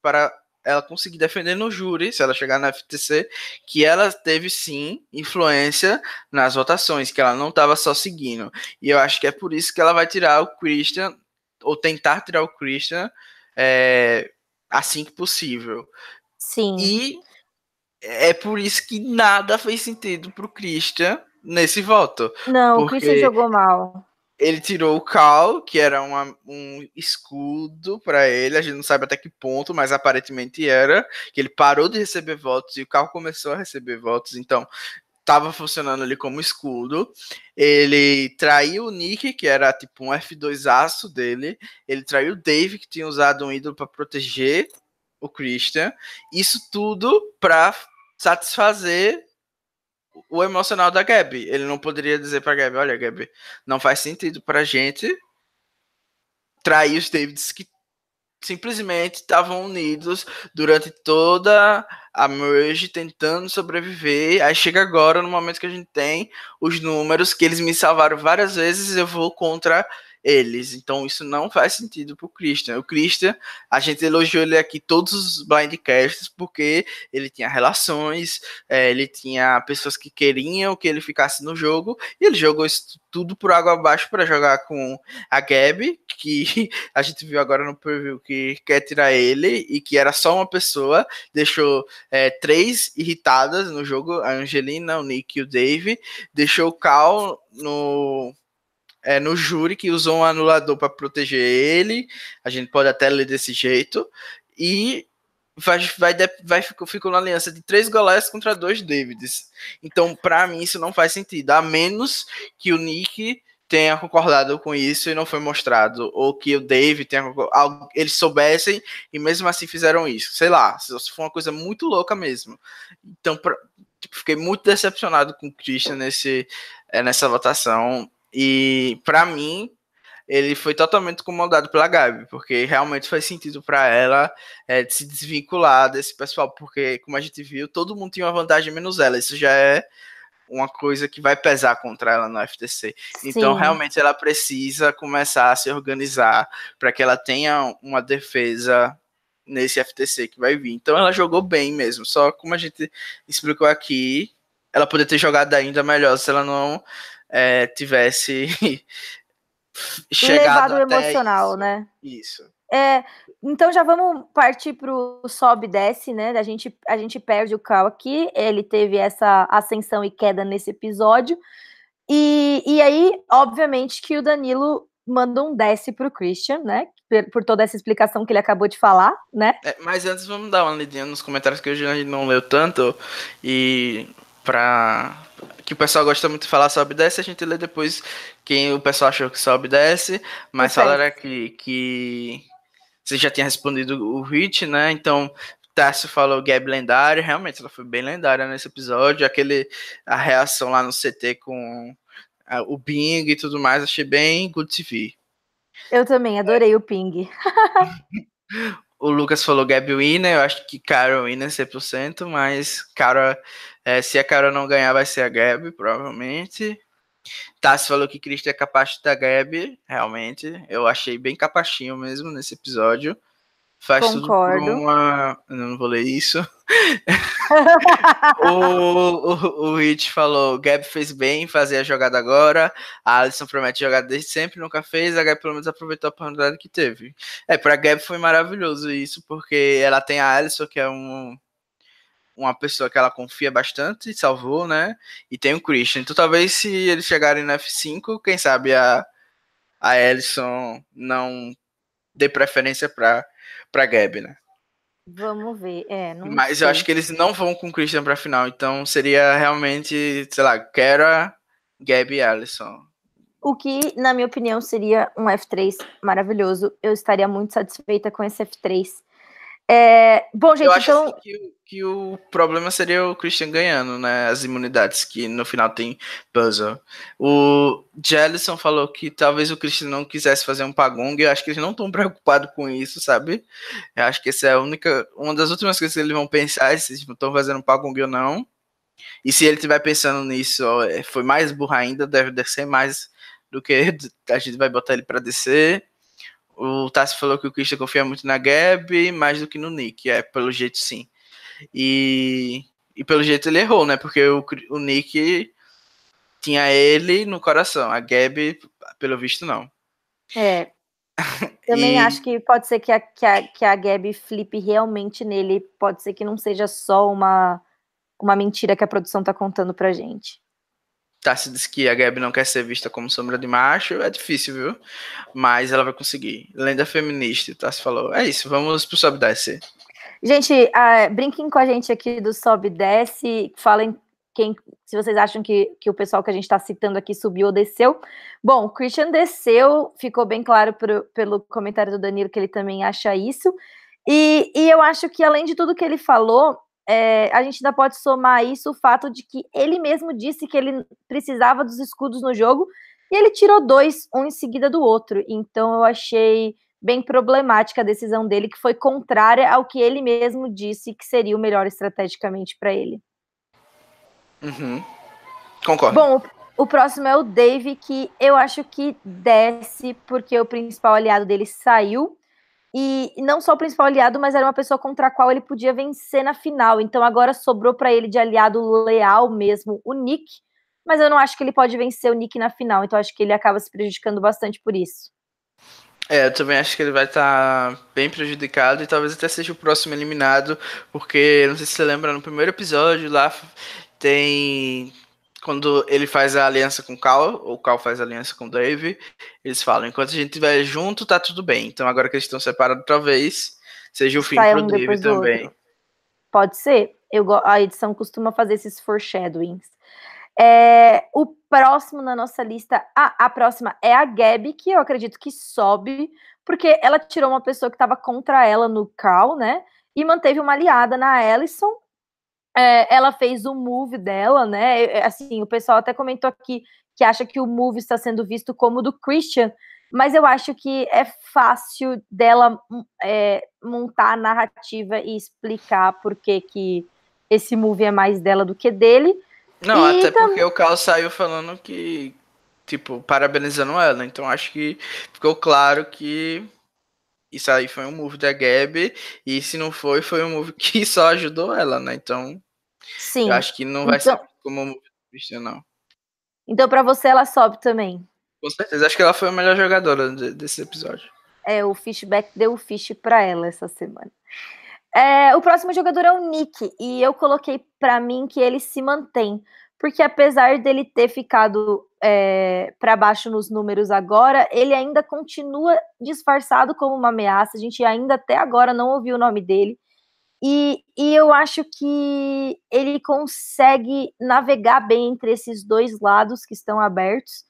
para ela conseguir defender no júri, se ela chegar na FTC, que ela teve sim influência nas votações, que ela não estava só seguindo. E eu acho que é por isso que ela vai tirar o Christian, ou tentar tirar o Christian é, assim que possível.
Sim.
E é por isso que nada fez sentido pro Christian nesse voto.
Não, o Christian jogou mal
ele tirou o Cal, que era uma, um escudo para ele, a gente não sabe até que ponto, mas aparentemente era, que ele parou de receber votos e o Cal começou a receber votos, então estava funcionando ali como escudo. Ele traiu o Nick, que era tipo um F2 aço dele, ele traiu o Dave, que tinha usado um ídolo para proteger o Christian. Isso tudo para satisfazer o emocional da Gabi. Ele não poderia dizer pra Gabi, olha, Gabi, não faz sentido pra gente trair os Davids que simplesmente estavam unidos durante toda a merge tentando sobreviver. Aí chega agora no momento que a gente tem os números que eles me salvaram várias vezes, eu vou contra eles. Então isso não faz sentido pro Christian. O Christian, a gente elogiou ele aqui todos os blindcasts porque ele tinha relações, é, ele tinha pessoas que queriam que ele ficasse no jogo e ele jogou isso tudo por água abaixo para jogar com a Gabi, que <laughs> a gente viu agora no preview que quer tirar ele e que era só uma pessoa, deixou é, três irritadas no jogo, a Angelina, o Nick e o Dave, deixou o Cal no é, no júri que usou um anulador para proteger ele. A gente pode até ler desse jeito. E vai, vai, vai ficou, ficou na aliança de três Goliaths contra dois Davids. Então, para mim, isso não faz sentido. A menos que o Nick tenha concordado com isso e não foi mostrado, ou que o Dave tenha eles soubessem e mesmo assim fizeram isso. Sei lá, for uma coisa muito louca mesmo. Então, pra, tipo, fiquei muito decepcionado com o Christian nesse, é, nessa votação. E para mim, ele foi totalmente comandado pela Gabi, porque realmente faz sentido para ela é, se desvincular desse pessoal, porque, como a gente viu, todo mundo tinha uma vantagem menos ela. Isso já é uma coisa que vai pesar contra ela no FTC. Sim. Então, realmente, ela precisa começar a se organizar para que ela tenha uma defesa nesse FTC que vai vir. Então, ela jogou bem mesmo. Só como a gente explicou aqui, ela poderia ter jogado ainda melhor se ela não é, tivesse <laughs> chegado
Levado emocional,
isso.
né?
Isso.
É, então já vamos partir para o sobe e desce, né? A gente, a gente perde o Cal aqui, ele teve essa ascensão e queda nesse episódio. E, e aí, obviamente, que o Danilo manda um desce para o Christian, né? Por, por, toda essa explicação que ele acabou de falar, né?
É, mas antes vamos dar uma lidinha nos comentários que hoje a gente não leu tanto. E para que o pessoal gosta muito de falar sobe e desce, a gente lê depois quem o pessoal achou que sobe e desce. Mas falaram aqui que você já tinha respondido o hit, né? Então, Tássio falou Gab lendária, realmente ela foi bem lendária nesse episódio. Aquele, a reação lá no CT com a, o Bing e tudo mais, achei bem good TV.
Eu também, adorei o Ping. <laughs>
o Lucas falou Gab Winner, eu acho que Carol Winner 100%, mas Cara, é, se a Carol não ganhar, vai ser a Gab, provavelmente. Tassi falou que Cristo é capaz da Gabi, realmente. Eu achei bem capachinho mesmo nesse episódio. Faz
Concordo.
tudo por uma. Eu não vou ler isso. <laughs> o, o, o Rich falou: Gabi fez bem fazer a jogada agora. A Alisson promete jogar desde sempre, nunca fez. A Gabi pelo menos aproveitou a oportunidade que teve. É, pra Gabi foi maravilhoso isso, porque ela tem a Alisson, que é um uma pessoa que ela confia bastante, salvou, né? E tem o Christian. Então talvez se eles chegarem no F5, quem sabe a, a Ellison não dê preferência para para Gabi, né?
Vamos ver, é.
Mas
sei.
eu acho que eles não vão com o Christian para final, então seria realmente, sei lá, Kera, Gabi e Ellison.
O que, na minha opinião, seria um F3 maravilhoso. Eu estaria muito satisfeita com esse F3. É, bom, gente,
eu acho
então.
Assim, que, que, o problema seria o Christian ganhando, né? As imunidades, que no final tem puzzle. O Jellison falou que talvez o Christian não quisesse fazer um pagong. Eu acho que eles não estão preocupados com isso, sabe? Eu acho que essa é a única. Uma das últimas coisas que eles vão pensar se estão fazendo um pagong ou não. E se ele estiver pensando nisso, é, foi mais burro ainda, deve descer mais do que <laughs> a gente vai botar ele para descer. O Tassi falou que o Christian confia muito na Gabi, mais do que no Nick. É, pelo jeito sim. E, e pelo jeito ele errou, né? Porque o, o Nick tinha ele no coração. A Gabi, pelo visto, não.
É. Também <laughs> e... acho que pode ser que a, que, a, que a Gabi flipe realmente nele. Pode ser que não seja só uma, uma mentira que a produção tá contando pra gente.
Tassi disse que a Gabi não quer ser vista como sombra de macho, é difícil, viu? Mas ela vai conseguir. Lenda feminista, Tassi falou. É isso, vamos pro Sobe Desce.
Gente, uh, brinquem com a gente aqui do Sobe Desce, falem quem, se vocês acham que, que o pessoal que a gente está citando aqui subiu ou desceu. Bom, Christian desceu, ficou bem claro pro, pelo comentário do Danilo que ele também acha isso. E, e eu acho que, além de tudo que ele falou, é, a gente ainda pode somar isso o fato de que ele mesmo disse que ele precisava dos escudos no jogo e ele tirou dois, um em seguida do outro. Então eu achei bem problemática a decisão dele, que foi contrária ao que ele mesmo disse que seria o melhor estrategicamente para ele.
Uhum. Concordo.
Bom, o próximo é o Dave, que eu acho que desce porque o principal aliado dele saiu. E não só o principal aliado, mas era uma pessoa contra a qual ele podia vencer na final. Então agora sobrou para ele de aliado leal mesmo o Nick. Mas eu não acho que ele pode vencer o Nick na final. Então acho que ele acaba se prejudicando bastante por isso.
É, eu também acho que ele vai estar tá bem prejudicado e talvez até seja o próximo eliminado, porque não sei se você lembra, no primeiro episódio lá tem quando ele faz a aliança com o Cal, ou o Cal faz a aliança com o Dave, eles falam, enquanto a gente estiver junto, tá tudo bem. Então agora que eles estão separados outra vez, seja o fim pro um Dave também. Outro.
Pode ser. Eu, a edição costuma fazer esses foreshadowings. É, o próximo na nossa lista, ah, a próxima é a Gabi, que eu acredito que sobe, porque ela tirou uma pessoa que estava contra ela no Cal, né? E manteve uma aliada na Ellison. É, ela fez o move dela, né? É, assim, o pessoal até comentou aqui que acha que o move está sendo visto como do Christian, mas eu acho que é fácil dela é, montar a narrativa e explicar por que, que esse move é mais dela do que dele.
Não, e até porque o Carl saiu falando que, tipo, parabenizando ela. Então acho que ficou claro que isso aí foi um move da Gabi. E se não foi, foi um move <laughs> que só ajudou ela, né? Então. Sim. Eu acho que não vai então... ser como um move do Christian, não.
Então, para você, ela sobe também.
Com certeza. Acho que ela foi a melhor jogadora desse episódio.
É, o Fishback deu o fish para ela essa semana. É, o próximo jogador é o Nick, e eu coloquei para mim que ele se mantém, porque apesar dele ter ficado é, para baixo nos números agora, ele ainda continua disfarçado como uma ameaça. A gente ainda até agora não ouviu o nome dele. E, e eu acho que ele consegue navegar bem entre esses dois lados que estão abertos.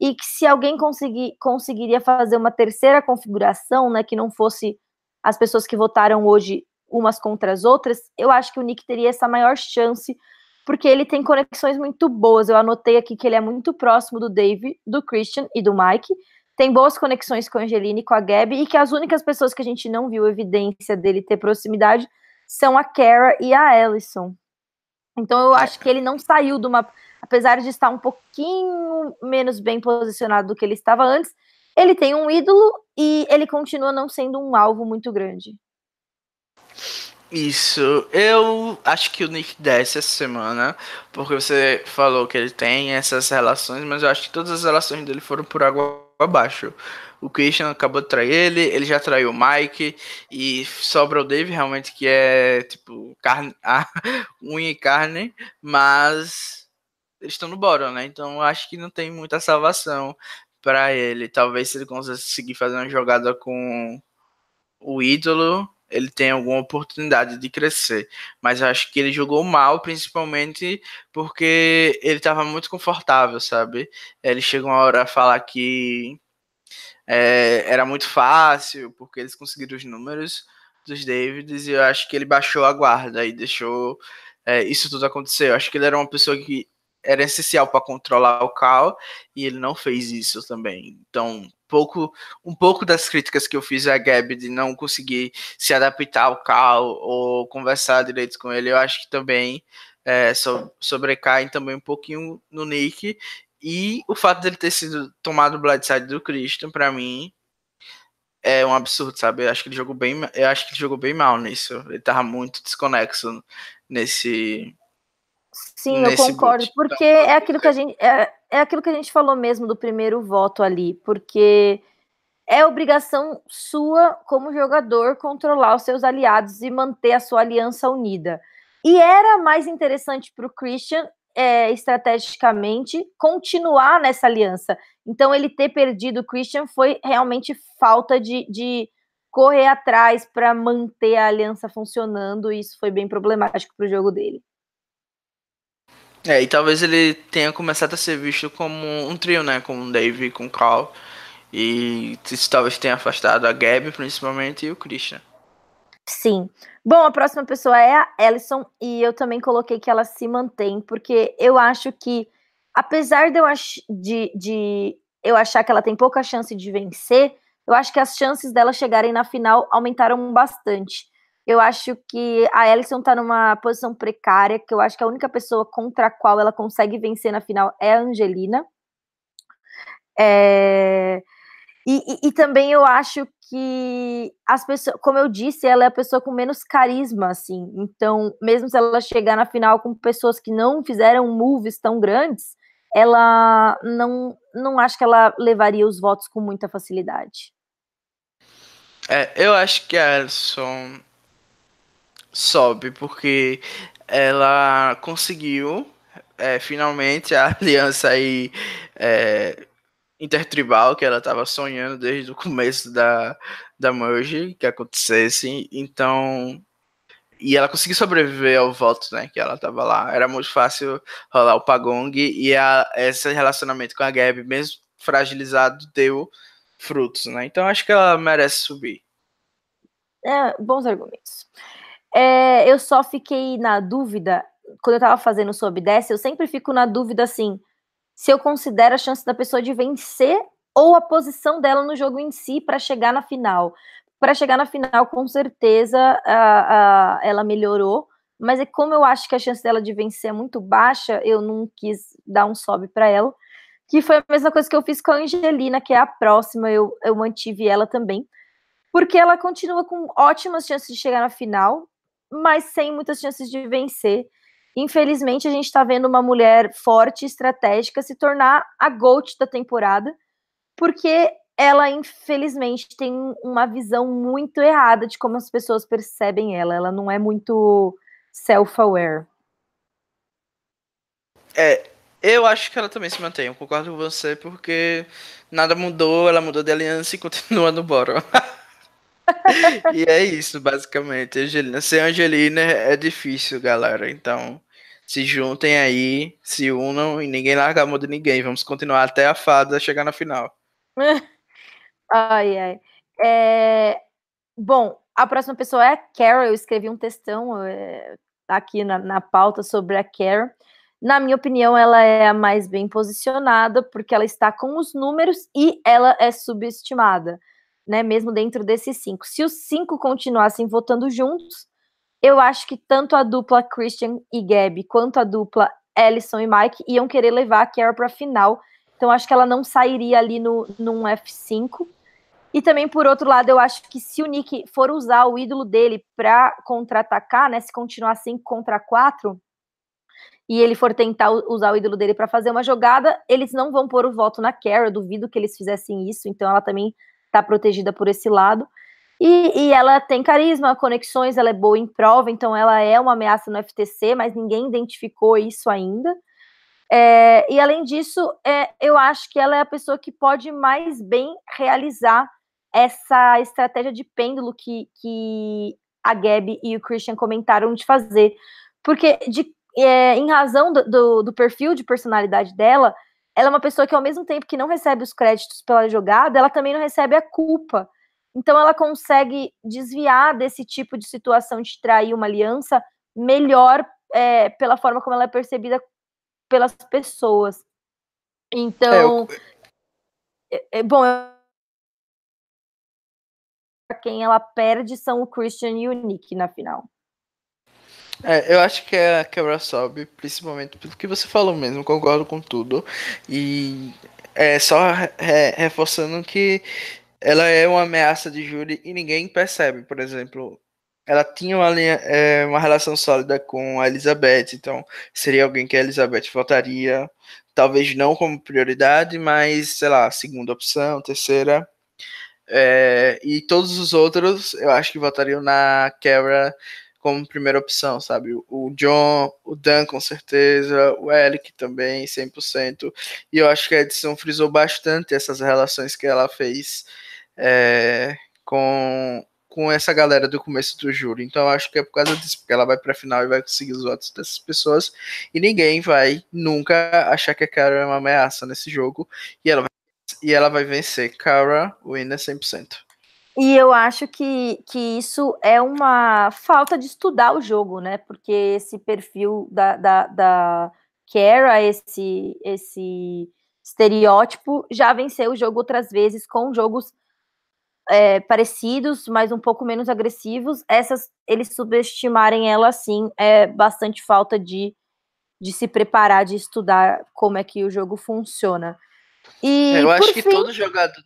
E que se alguém conseguir, conseguiria fazer uma terceira configuração, né, que não fosse as pessoas que votaram hoje umas contra as outras, eu acho que o Nick teria essa maior chance, porque ele tem conexões muito boas. Eu anotei aqui que ele é muito próximo do Dave, do Christian e do Mike. Tem boas conexões com a Angelina e com a Gabi, e que as únicas pessoas que a gente não viu evidência dele ter proximidade são a Kara e a Allison. Então eu acho que ele não saiu de uma. Apesar de estar um pouquinho menos bem posicionado do que ele estava antes, ele tem um ídolo e ele continua não sendo um alvo muito grande.
Isso, eu acho que o Nick desce essa semana, porque você falou que ele tem essas relações, mas eu acho que todas as relações dele foram por água abaixo. O Christian acabou de trair ele, ele já traiu o Mike, e sobra o Dave realmente, que é tipo carne, <laughs> unha e carne, mas eles estão no bottom, né? Então eu acho que não tem muita salvação para ele. Talvez se ele conseguir fazer uma jogada com o ídolo, ele tem alguma oportunidade de crescer. Mas acho que ele jogou mal, principalmente porque ele estava muito confortável, sabe? Ele chegou uma hora a falar que é, era muito fácil, porque eles conseguiram os números dos Davids, e eu acho que ele baixou a guarda e deixou é, isso tudo acontecer. Eu acho que ele era uma pessoa que era essencial para controlar o Cal e ele não fez isso também. Então, pouco, um pouco das críticas que eu fiz a Gabi de não conseguir se adaptar ao Cal ou conversar direito com ele, eu acho que também é, so, sobrecaem também um pouquinho no Nick. E o fato dele ter sido tomado o Blindside do Christian, para mim, é um absurdo, sabe? Eu acho que ele jogou bem, eu acho que ele jogou bem mal nisso. Ele tava muito desconexo nesse
Sim, eu concordo, boot. porque então, é aquilo que a gente é, é aquilo que a gente falou mesmo do primeiro voto ali, porque é obrigação sua como jogador controlar os seus aliados e manter a sua aliança unida. E era mais interessante para o Christian é, estrategicamente continuar nessa aliança. Então ele ter perdido o Christian foi realmente falta de, de correr atrás para manter a aliança funcionando, e isso foi bem problemático para o jogo dele.
É, e talvez ele tenha começado a ser visto como um trio, né? Com o Dave com o Carl. E isso talvez tenha afastado a Gabi, principalmente, e o Christian.
Sim. Bom, a próxima pessoa é a Ellison, e eu também coloquei que ela se mantém, porque eu acho que, apesar de eu, ach de, de eu achar que ela tem pouca chance de vencer, eu acho que as chances dela chegarem na final aumentaram bastante. Eu acho que a Ellison está numa posição precária, que eu acho que a única pessoa contra a qual ela consegue vencer na final é a Angelina. É... E, e, e, também eu acho que as pessoas, como eu disse, ela é a pessoa com menos carisma, assim. Então, mesmo se ela chegar na final com pessoas que não fizeram moves tão grandes, ela não, não acho que ela levaria os votos com muita facilidade.
É, eu acho que a Ellison sobe, porque ela conseguiu é, finalmente a aliança aí é, intertribal que ela estava sonhando desde o começo da, da Merge que acontecesse. Então. E ela conseguiu sobreviver ao voto, né? Que ela tava lá. Era muito fácil rolar o Pagong e a, esse relacionamento com a Gabi, mesmo fragilizado, deu frutos, né? Então acho que ela merece subir.
É, bons argumentos. É, eu só fiquei na dúvida, quando eu tava fazendo sob 10, eu sempre fico na dúvida assim, se eu considero a chance da pessoa de vencer ou a posição dela no jogo em si para chegar na final. Para chegar na final, com certeza, a, a, ela melhorou, mas é como eu acho que a chance dela de vencer é muito baixa, eu não quis dar um sobe para ela, que foi a mesma coisa que eu fiz com a Angelina, que é a próxima, eu, eu mantive ela também, porque ela continua com ótimas chances de chegar na final, mas sem muitas chances de vencer. Infelizmente, a gente está vendo uma mulher forte, estratégica, se tornar a GOAT da temporada, porque ela, infelizmente, tem uma visão muito errada de como as pessoas percebem ela. Ela não é muito self-aware.
É, eu acho que ela também se mantém. Eu concordo com você, porque nada mudou, ela mudou de aliança e continua no bottom. <laughs> e é isso, basicamente. Angelina. Ser Angelina é difícil, galera. Então, se juntem aí, se unam e ninguém larga a mão de ninguém. Vamos continuar até a fada chegar na final. <laughs>
ai, ai. É... Bom, a próxima pessoa é a Carol. Eu escrevi um textão é, aqui na, na pauta sobre a Carol. Na minha opinião, ela é a mais bem posicionada, porque ela está com os números e ela é subestimada né, mesmo dentro desses cinco. Se os cinco continuassem votando juntos, eu acho que tanto a dupla Christian e Gabi, quanto a dupla Ellison e Mike iam querer levar a Kara para a final. Então acho que ela não sairia ali no num F5. E também por outro lado, eu acho que se o Nick for usar o ídolo dele para contra-atacar, né, se continuar 5 contra 4, e ele for tentar usar o ídolo dele para fazer uma jogada, eles não vão pôr o voto na eu duvido que eles fizessem isso, então ela também está protegida por esse lado. E, e, ela tem carisma, conexões, ela é boa em prova, então ela é uma ameaça no FTC, mas ninguém identificou isso ainda. É, e além disso, é, eu acho que ela é a pessoa que pode mais bem realizar essa estratégia de pêndulo que, que a Gabi e o Christian comentaram de fazer. Porque, de, é, em razão do, do, do perfil de personalidade dela, ela é uma pessoa que, ao mesmo tempo que não recebe os créditos pela jogada, ela também não recebe a culpa. Então, ela consegue desviar desse tipo de situação de trair uma aliança melhor é, pela forma como ela é percebida pelas pessoas. Então, é, eu... é, é bom, quem ela perde são o Christian e o Nick na final.
É, eu acho que é a quebra sobe, principalmente pelo que você falou mesmo, concordo com tudo. E é só re reforçando que ela é uma ameaça de júri e ninguém percebe, por exemplo. Ela tinha uma, linha, é, uma relação sólida com a Elizabeth, então seria alguém que a Elizabeth votaria, talvez não como prioridade, mas sei lá, segunda opção, terceira. É, e todos os outros eu acho que votariam na Kara como primeira opção, sabe? O John, o Dan com certeza, o Eric também, 100%. E eu acho que a edição frisou bastante essas relações que ela fez é, com, com essa galera do começo do júri. Então eu acho que é por causa disso, porque ela vai pra final e vai conseguir os votos dessas pessoas. E ninguém vai nunca achar que a Cara é uma ameaça nesse jogo. E ela vai, e ela vai vencer. Cara, winner 100%.
E eu acho que, que isso é uma falta de estudar o jogo, né? Porque esse perfil da, da, da Kara, esse, esse estereótipo, já venceu o jogo outras vezes com jogos é, parecidos, mas um pouco menos agressivos. Essas, eles subestimarem ela assim, é bastante falta de, de se preparar, de estudar como é que o jogo funciona.
E, eu acho que fim, todo jogador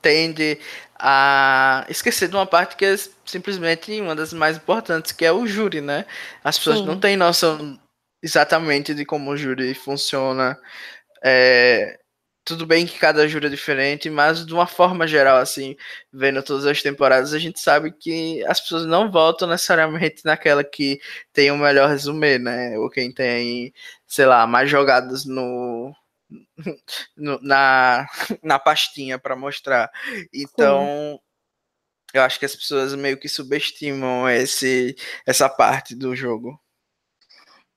tende a esquecer de uma parte que é simplesmente uma das mais importantes, que é o júri, né? As pessoas Sim. não têm noção exatamente de como o júri funciona. É, tudo bem que cada júri é diferente, mas de uma forma geral, assim, vendo todas as temporadas, a gente sabe que as pessoas não votam necessariamente naquela que tem o melhor resumê, né? Ou quem tem, sei lá, mais jogadas no, na, <laughs> na pastinha para mostrar. Então, Sim. Eu acho que as pessoas meio que subestimam esse, essa parte do jogo.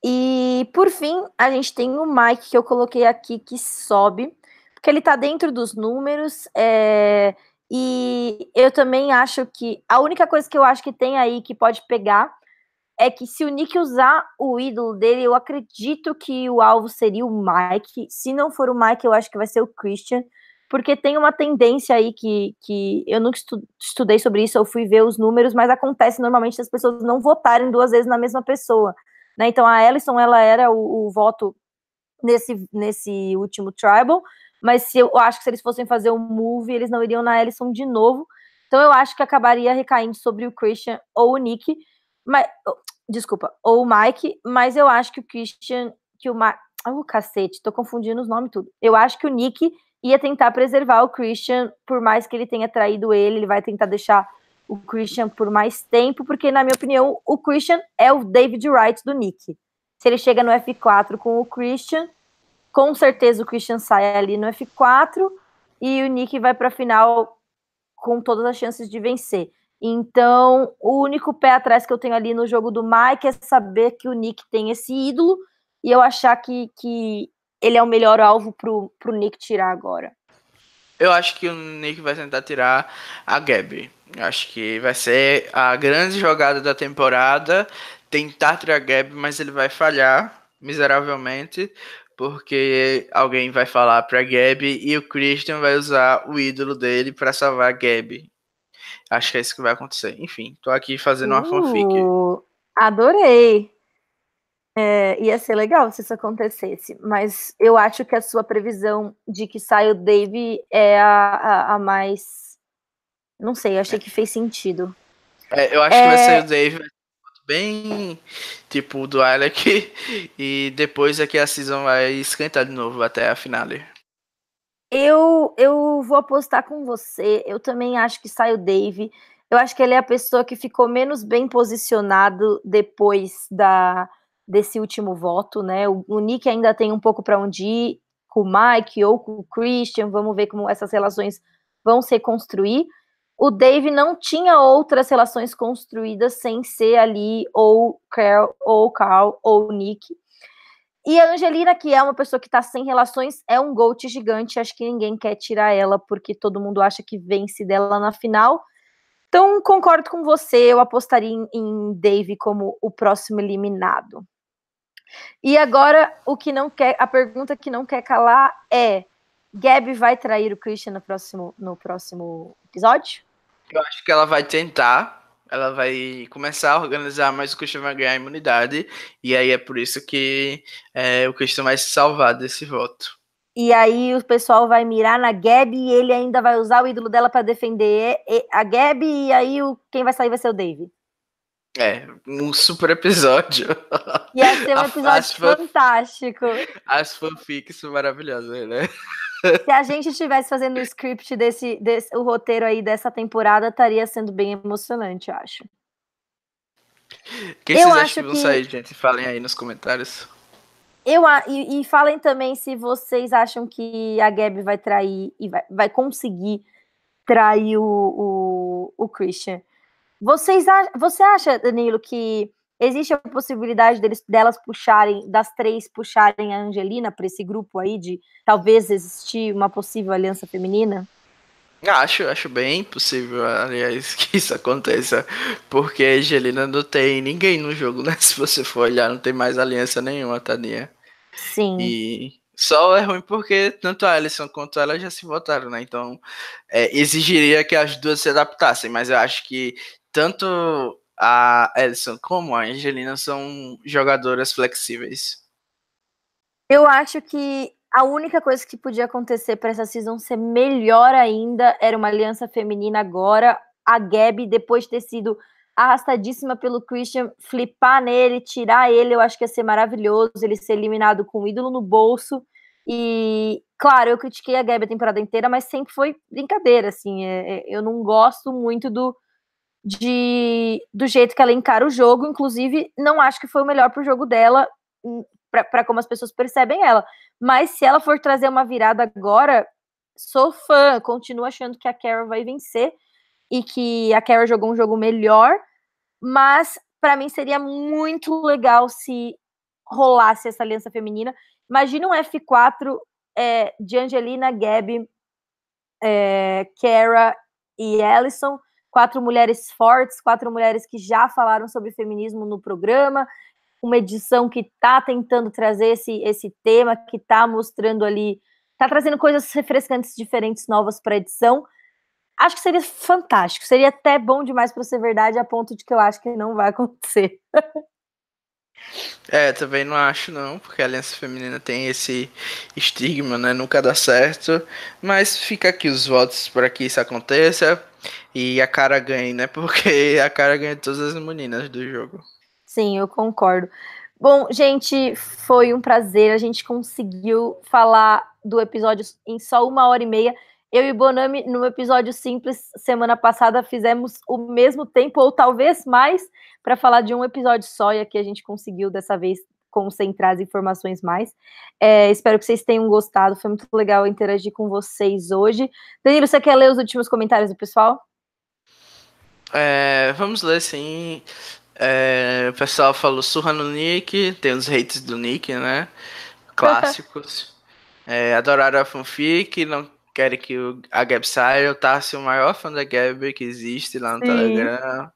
E por fim, a gente tem o Mike que eu coloquei aqui que sobe, porque ele tá dentro dos números. É, e eu também acho que a única coisa que eu acho que tem aí que pode pegar é que se o Nick usar o ídolo dele, eu acredito que o alvo seria o Mike. Se não for o Mike, eu acho que vai ser o Christian porque tem uma tendência aí que, que eu nunca estudei sobre isso, eu fui ver os números, mas acontece normalmente as pessoas não votarem duas vezes na mesma pessoa. Né? Então a Ellison ela era o, o, voto nesse, nesse último tribal, mas se eu, eu acho que se eles fossem fazer o um move, eles não iriam na Ellison de novo. Então eu acho que acabaria recaindo sobre o Christian ou o Nick, mas desculpa, ou o Mike, mas eu acho que o Christian, que o Mike, oh, cacete, tô confundindo os nomes tudo. Eu acho que o Nick ia tentar preservar o Christian, por mais que ele tenha traído ele, ele vai tentar deixar o Christian por mais tempo, porque, na minha opinião, o Christian é o David Wright do Nick. Se ele chega no F4 com o Christian, com certeza o Christian sai ali no F4 e o Nick vai para a final com todas as chances de vencer. Então, o único pé atrás que eu tenho ali no jogo do Mike é saber que o Nick tem esse ídolo e eu achar que, que ele é o melhor alvo pro, pro Nick tirar agora?
Eu acho que o Nick vai tentar tirar a Gabi. Acho que vai ser a grande jogada da temporada. Tentar tirar a Gabi, mas ele vai falhar miseravelmente. Porque alguém vai falar pra Gabi e o Christian vai usar o ídolo dele para salvar a Gabi. Acho que é isso que vai acontecer. Enfim, tô aqui fazendo uma uh, fanfic.
Adorei. É, ia ser legal se isso acontecesse, mas eu acho que a sua previsão de que saia o Dave é a, a, a mais. Não sei, achei que fez sentido.
É, eu acho é... que vai sair o Dave bem tipo do Alec, <laughs> e depois é que a season vai esquentar de novo até a finale.
Eu, eu vou apostar com você. Eu também acho que sai o Dave. Eu acho que ele é a pessoa que ficou menos bem posicionado depois da desse último voto, né? O, o Nick ainda tem um pouco para onde ir com o Mike ou com o Christian, vamos ver como essas relações vão se construir. O Dave não tinha outras relações construídas sem ser ali ou Carl, ou Carl, ou Nick. E a Angelina, que é uma pessoa que está sem relações, é um GOAT gigante. Acho que ninguém quer tirar ela, porque todo mundo acha que vence dela na final. Então, concordo com você, eu apostaria em, em Dave como o próximo eliminado. E agora, o que não quer, a pergunta que não quer calar é: Gabi vai trair o Christian no próximo, no próximo episódio?
Eu acho que ela vai tentar. Ela vai começar a organizar, mas o Christian vai ganhar imunidade. E aí é por isso que é, o Christian vai se salvar desse voto.
E aí o pessoal vai mirar na Gabi e ele ainda vai usar o ídolo dela para defender a Gabi. E aí o, quem vai sair vai ser o Dave.
É, um super episódio.
Ia ser um <laughs> episódio fantástico.
As fanfics maravilhosas, né?
Se a gente estivesse fazendo o script desse, desse, o roteiro aí dessa temporada, estaria sendo bem emocionante, eu acho.
Quem eu vocês acham que vão sair, gente? Falem aí nos comentários.
Eu, e, e falem também se vocês acham que a Gabi vai trair e vai, vai conseguir trair o, o, o Christian. Vocês, você acha, Danilo, que existe a possibilidade deles, delas puxarem, das três puxarem a Angelina para esse grupo aí de talvez existir uma possível aliança feminina?
Acho, acho bem possível, aliás, <laughs> que isso aconteça, porque a Angelina não tem ninguém no jogo, né? <laughs> Se você for olhar, não tem mais aliança nenhuma, Tania.
Sim.
E só é ruim porque tanto a Alison quanto ela já se votaram, né? Então é, exigiria que as duas se adaptassem, mas eu acho que tanto a Edson como a Angelina são jogadoras flexíveis.
Eu acho que a única coisa que podia acontecer para essa season ser melhor ainda era uma aliança feminina agora. A Gabi, depois de ter sido arrastadíssima pelo Christian, flipar nele, tirar ele, eu acho que ia ser maravilhoso. Ele ser eliminado com o ídolo no bolso. E, claro, eu critiquei a Gabi a temporada inteira, mas sempre foi brincadeira, assim. É, é, eu não gosto muito do, de do jeito que ela encara o jogo. Inclusive, não acho que foi o melhor pro jogo dela, hum, para como as pessoas percebem ela. Mas se ela for trazer uma virada agora, sou fã, continuo achando que a Carol vai vencer. e que a Kara jogou um jogo melhor, mas para mim seria muito legal se rolasse essa aliança feminina. Imagina um F4 é, de Angelina, Gabi, é, Kara e Ellison, quatro mulheres fortes, quatro mulheres que já falaram sobre feminismo no programa, uma edição que está tentando trazer esse, esse tema, que está mostrando ali, está trazendo coisas refrescantes, diferentes, novas para a edição. Acho que seria fantástico, seria até bom demais para ser verdade, a ponto de que eu acho que não vai acontecer. <laughs>
É, também não acho não, porque a aliança feminina tem esse estigma, né? Nunca dá certo. Mas fica aqui os votos para que isso aconteça e a cara ganhe, né? <laughs> Porque a cara ganha todas as meninas do jogo.
Sim, eu concordo. Bom, gente, foi um prazer. A gente conseguiu falar do episódio em só uma hora e meia. Eu e Bonami, no episódio simples, semana passada, fizemos o mesmo tempo, ou talvez mais, para falar de um episódio só, e aqui a gente conseguiu dessa vez concentrar as informações mais. É, espero que vocês tenham gostado, foi muito legal interagir com vocês hoje. Danilo, você quer ler os últimos comentários do pessoal?
É, vamos ler sim. É, o pessoal falou surra no Nick, tem os hates do Nick, né? <laughs> Clássicos. é, adoraram a fanfic, não querem que o, a Gab saia. Eu Tarsi, o maior fã da Gab que existe lá no Sim. Telegram.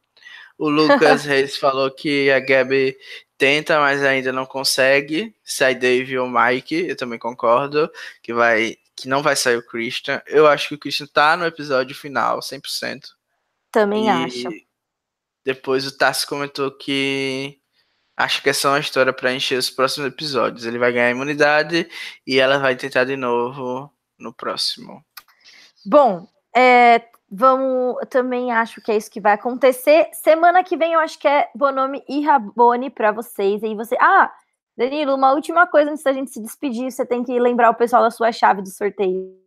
O Lucas <laughs> Reis falou que a Gab tenta, mas ainda não consegue. Sai Dave ou Mike, eu também concordo. Que vai que não vai sair o Christian. Eu acho que o Christian tá no episódio final, 100%.
Também e acho.
Depois o Tassi comentou que acho que é só uma história para encher os próximos episódios. Ele vai ganhar imunidade e ela vai tentar de novo no próximo.
Bom, é, vamos. também acho que é isso que vai acontecer. Semana que vem eu acho que é Bonomi e Rabone para vocês. E você. Ah, Danilo, uma última coisa antes da gente se despedir. Você tem que lembrar o pessoal da sua chave do sorteio.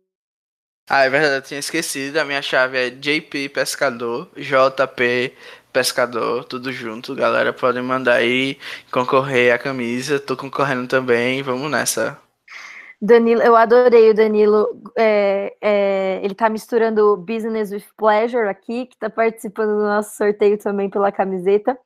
Ah, é verdade, eu tinha esquecido. A minha chave é JP Pescador, JP Pescador, tudo junto. Galera, podem mandar aí concorrer a camisa. Tô concorrendo também. Vamos nessa.
Danilo, eu adorei o Danilo. É, é, ele tá misturando business with pleasure aqui, que tá participando do nosso sorteio também pela camiseta.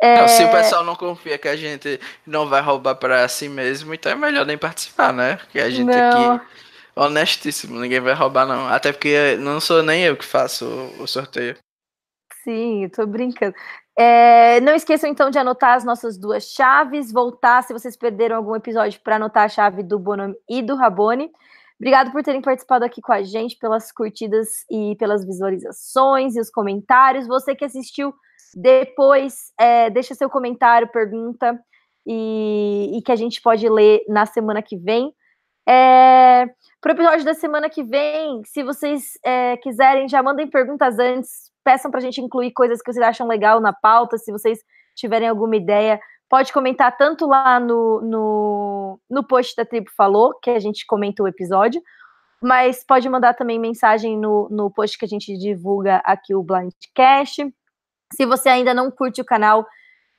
É... Não, se o pessoal não confia que a gente não vai roubar para si mesmo, então é melhor nem participar, né? Porque a gente não. aqui, honestíssimo, ninguém vai roubar, não. Até porque não sou nem eu que faço o, o sorteio.
Sim, eu tô brincando. É, não esqueçam então de anotar as nossas duas chaves, voltar se vocês perderam algum episódio para anotar a chave do Bonami e do Rabone. Obrigado por terem participado aqui com a gente, pelas curtidas e pelas visualizações e os comentários. Você que assistiu depois, é, deixa seu comentário, pergunta e, e, que a gente pode ler na semana que vem. É, Para o episódio da semana que vem, se vocês é, quiserem, já mandem perguntas antes peçam para a gente incluir coisas que vocês acham legal na pauta, se vocês tiverem alguma ideia, pode comentar tanto lá no, no, no post da Tribo Falou, que a gente comenta o episódio, mas pode mandar também mensagem no, no post que a gente divulga aqui o Blindcast. Se você ainda não curte o canal,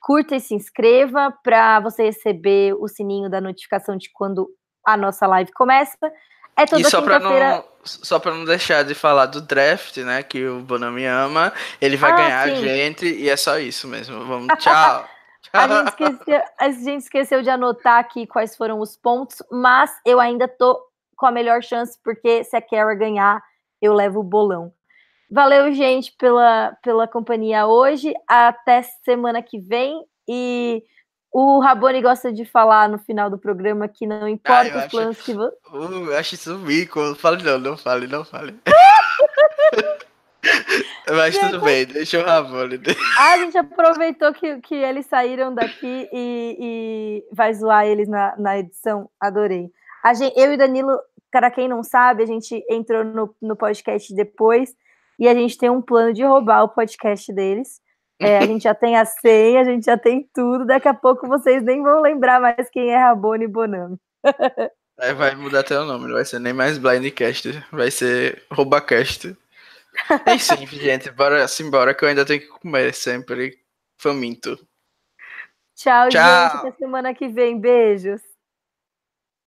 curta e se inscreva para você receber o sininho da notificação de quando a nossa live começa. É toda
e só para não só para não deixar de falar do draft, né, que o Bonami ama, ele vai ah, ganhar sim. a gente e é só isso mesmo. Vamos, tchau. <laughs>
a, gente esqueceu, a gente esqueceu de anotar aqui quais foram os pontos, mas eu ainda tô com a melhor chance porque se a Kara ganhar, eu levo o bolão. Valeu, gente, pela, pela companhia hoje. Até semana que vem e o Raboni gosta de falar no final do programa que não importa ah, os planos que você.
Uh, eu acho isso mico. Fale não, não fale, não fale. <laughs> Mas tudo bem, deixa o Rabone.
Ah, <laughs> a gente aproveitou que, que eles saíram daqui e, e vai zoar eles na, na edição. Adorei. A gente, eu e Danilo, para quem não sabe, a gente entrou no, no podcast depois e a gente tem um plano de roubar o podcast deles. É, a gente já tem a senha, a gente já tem tudo. Daqui a pouco vocês nem vão lembrar mais quem é Rabone e Bonami.
É, vai mudar até o nome, não vai ser nem mais Blindcast, vai ser Roubacast. Enfim, <laughs> gente, bora simbora que eu ainda tenho que comer sempre faminto.
Tchau, Tchau. gente. Até semana que vem. Beijos.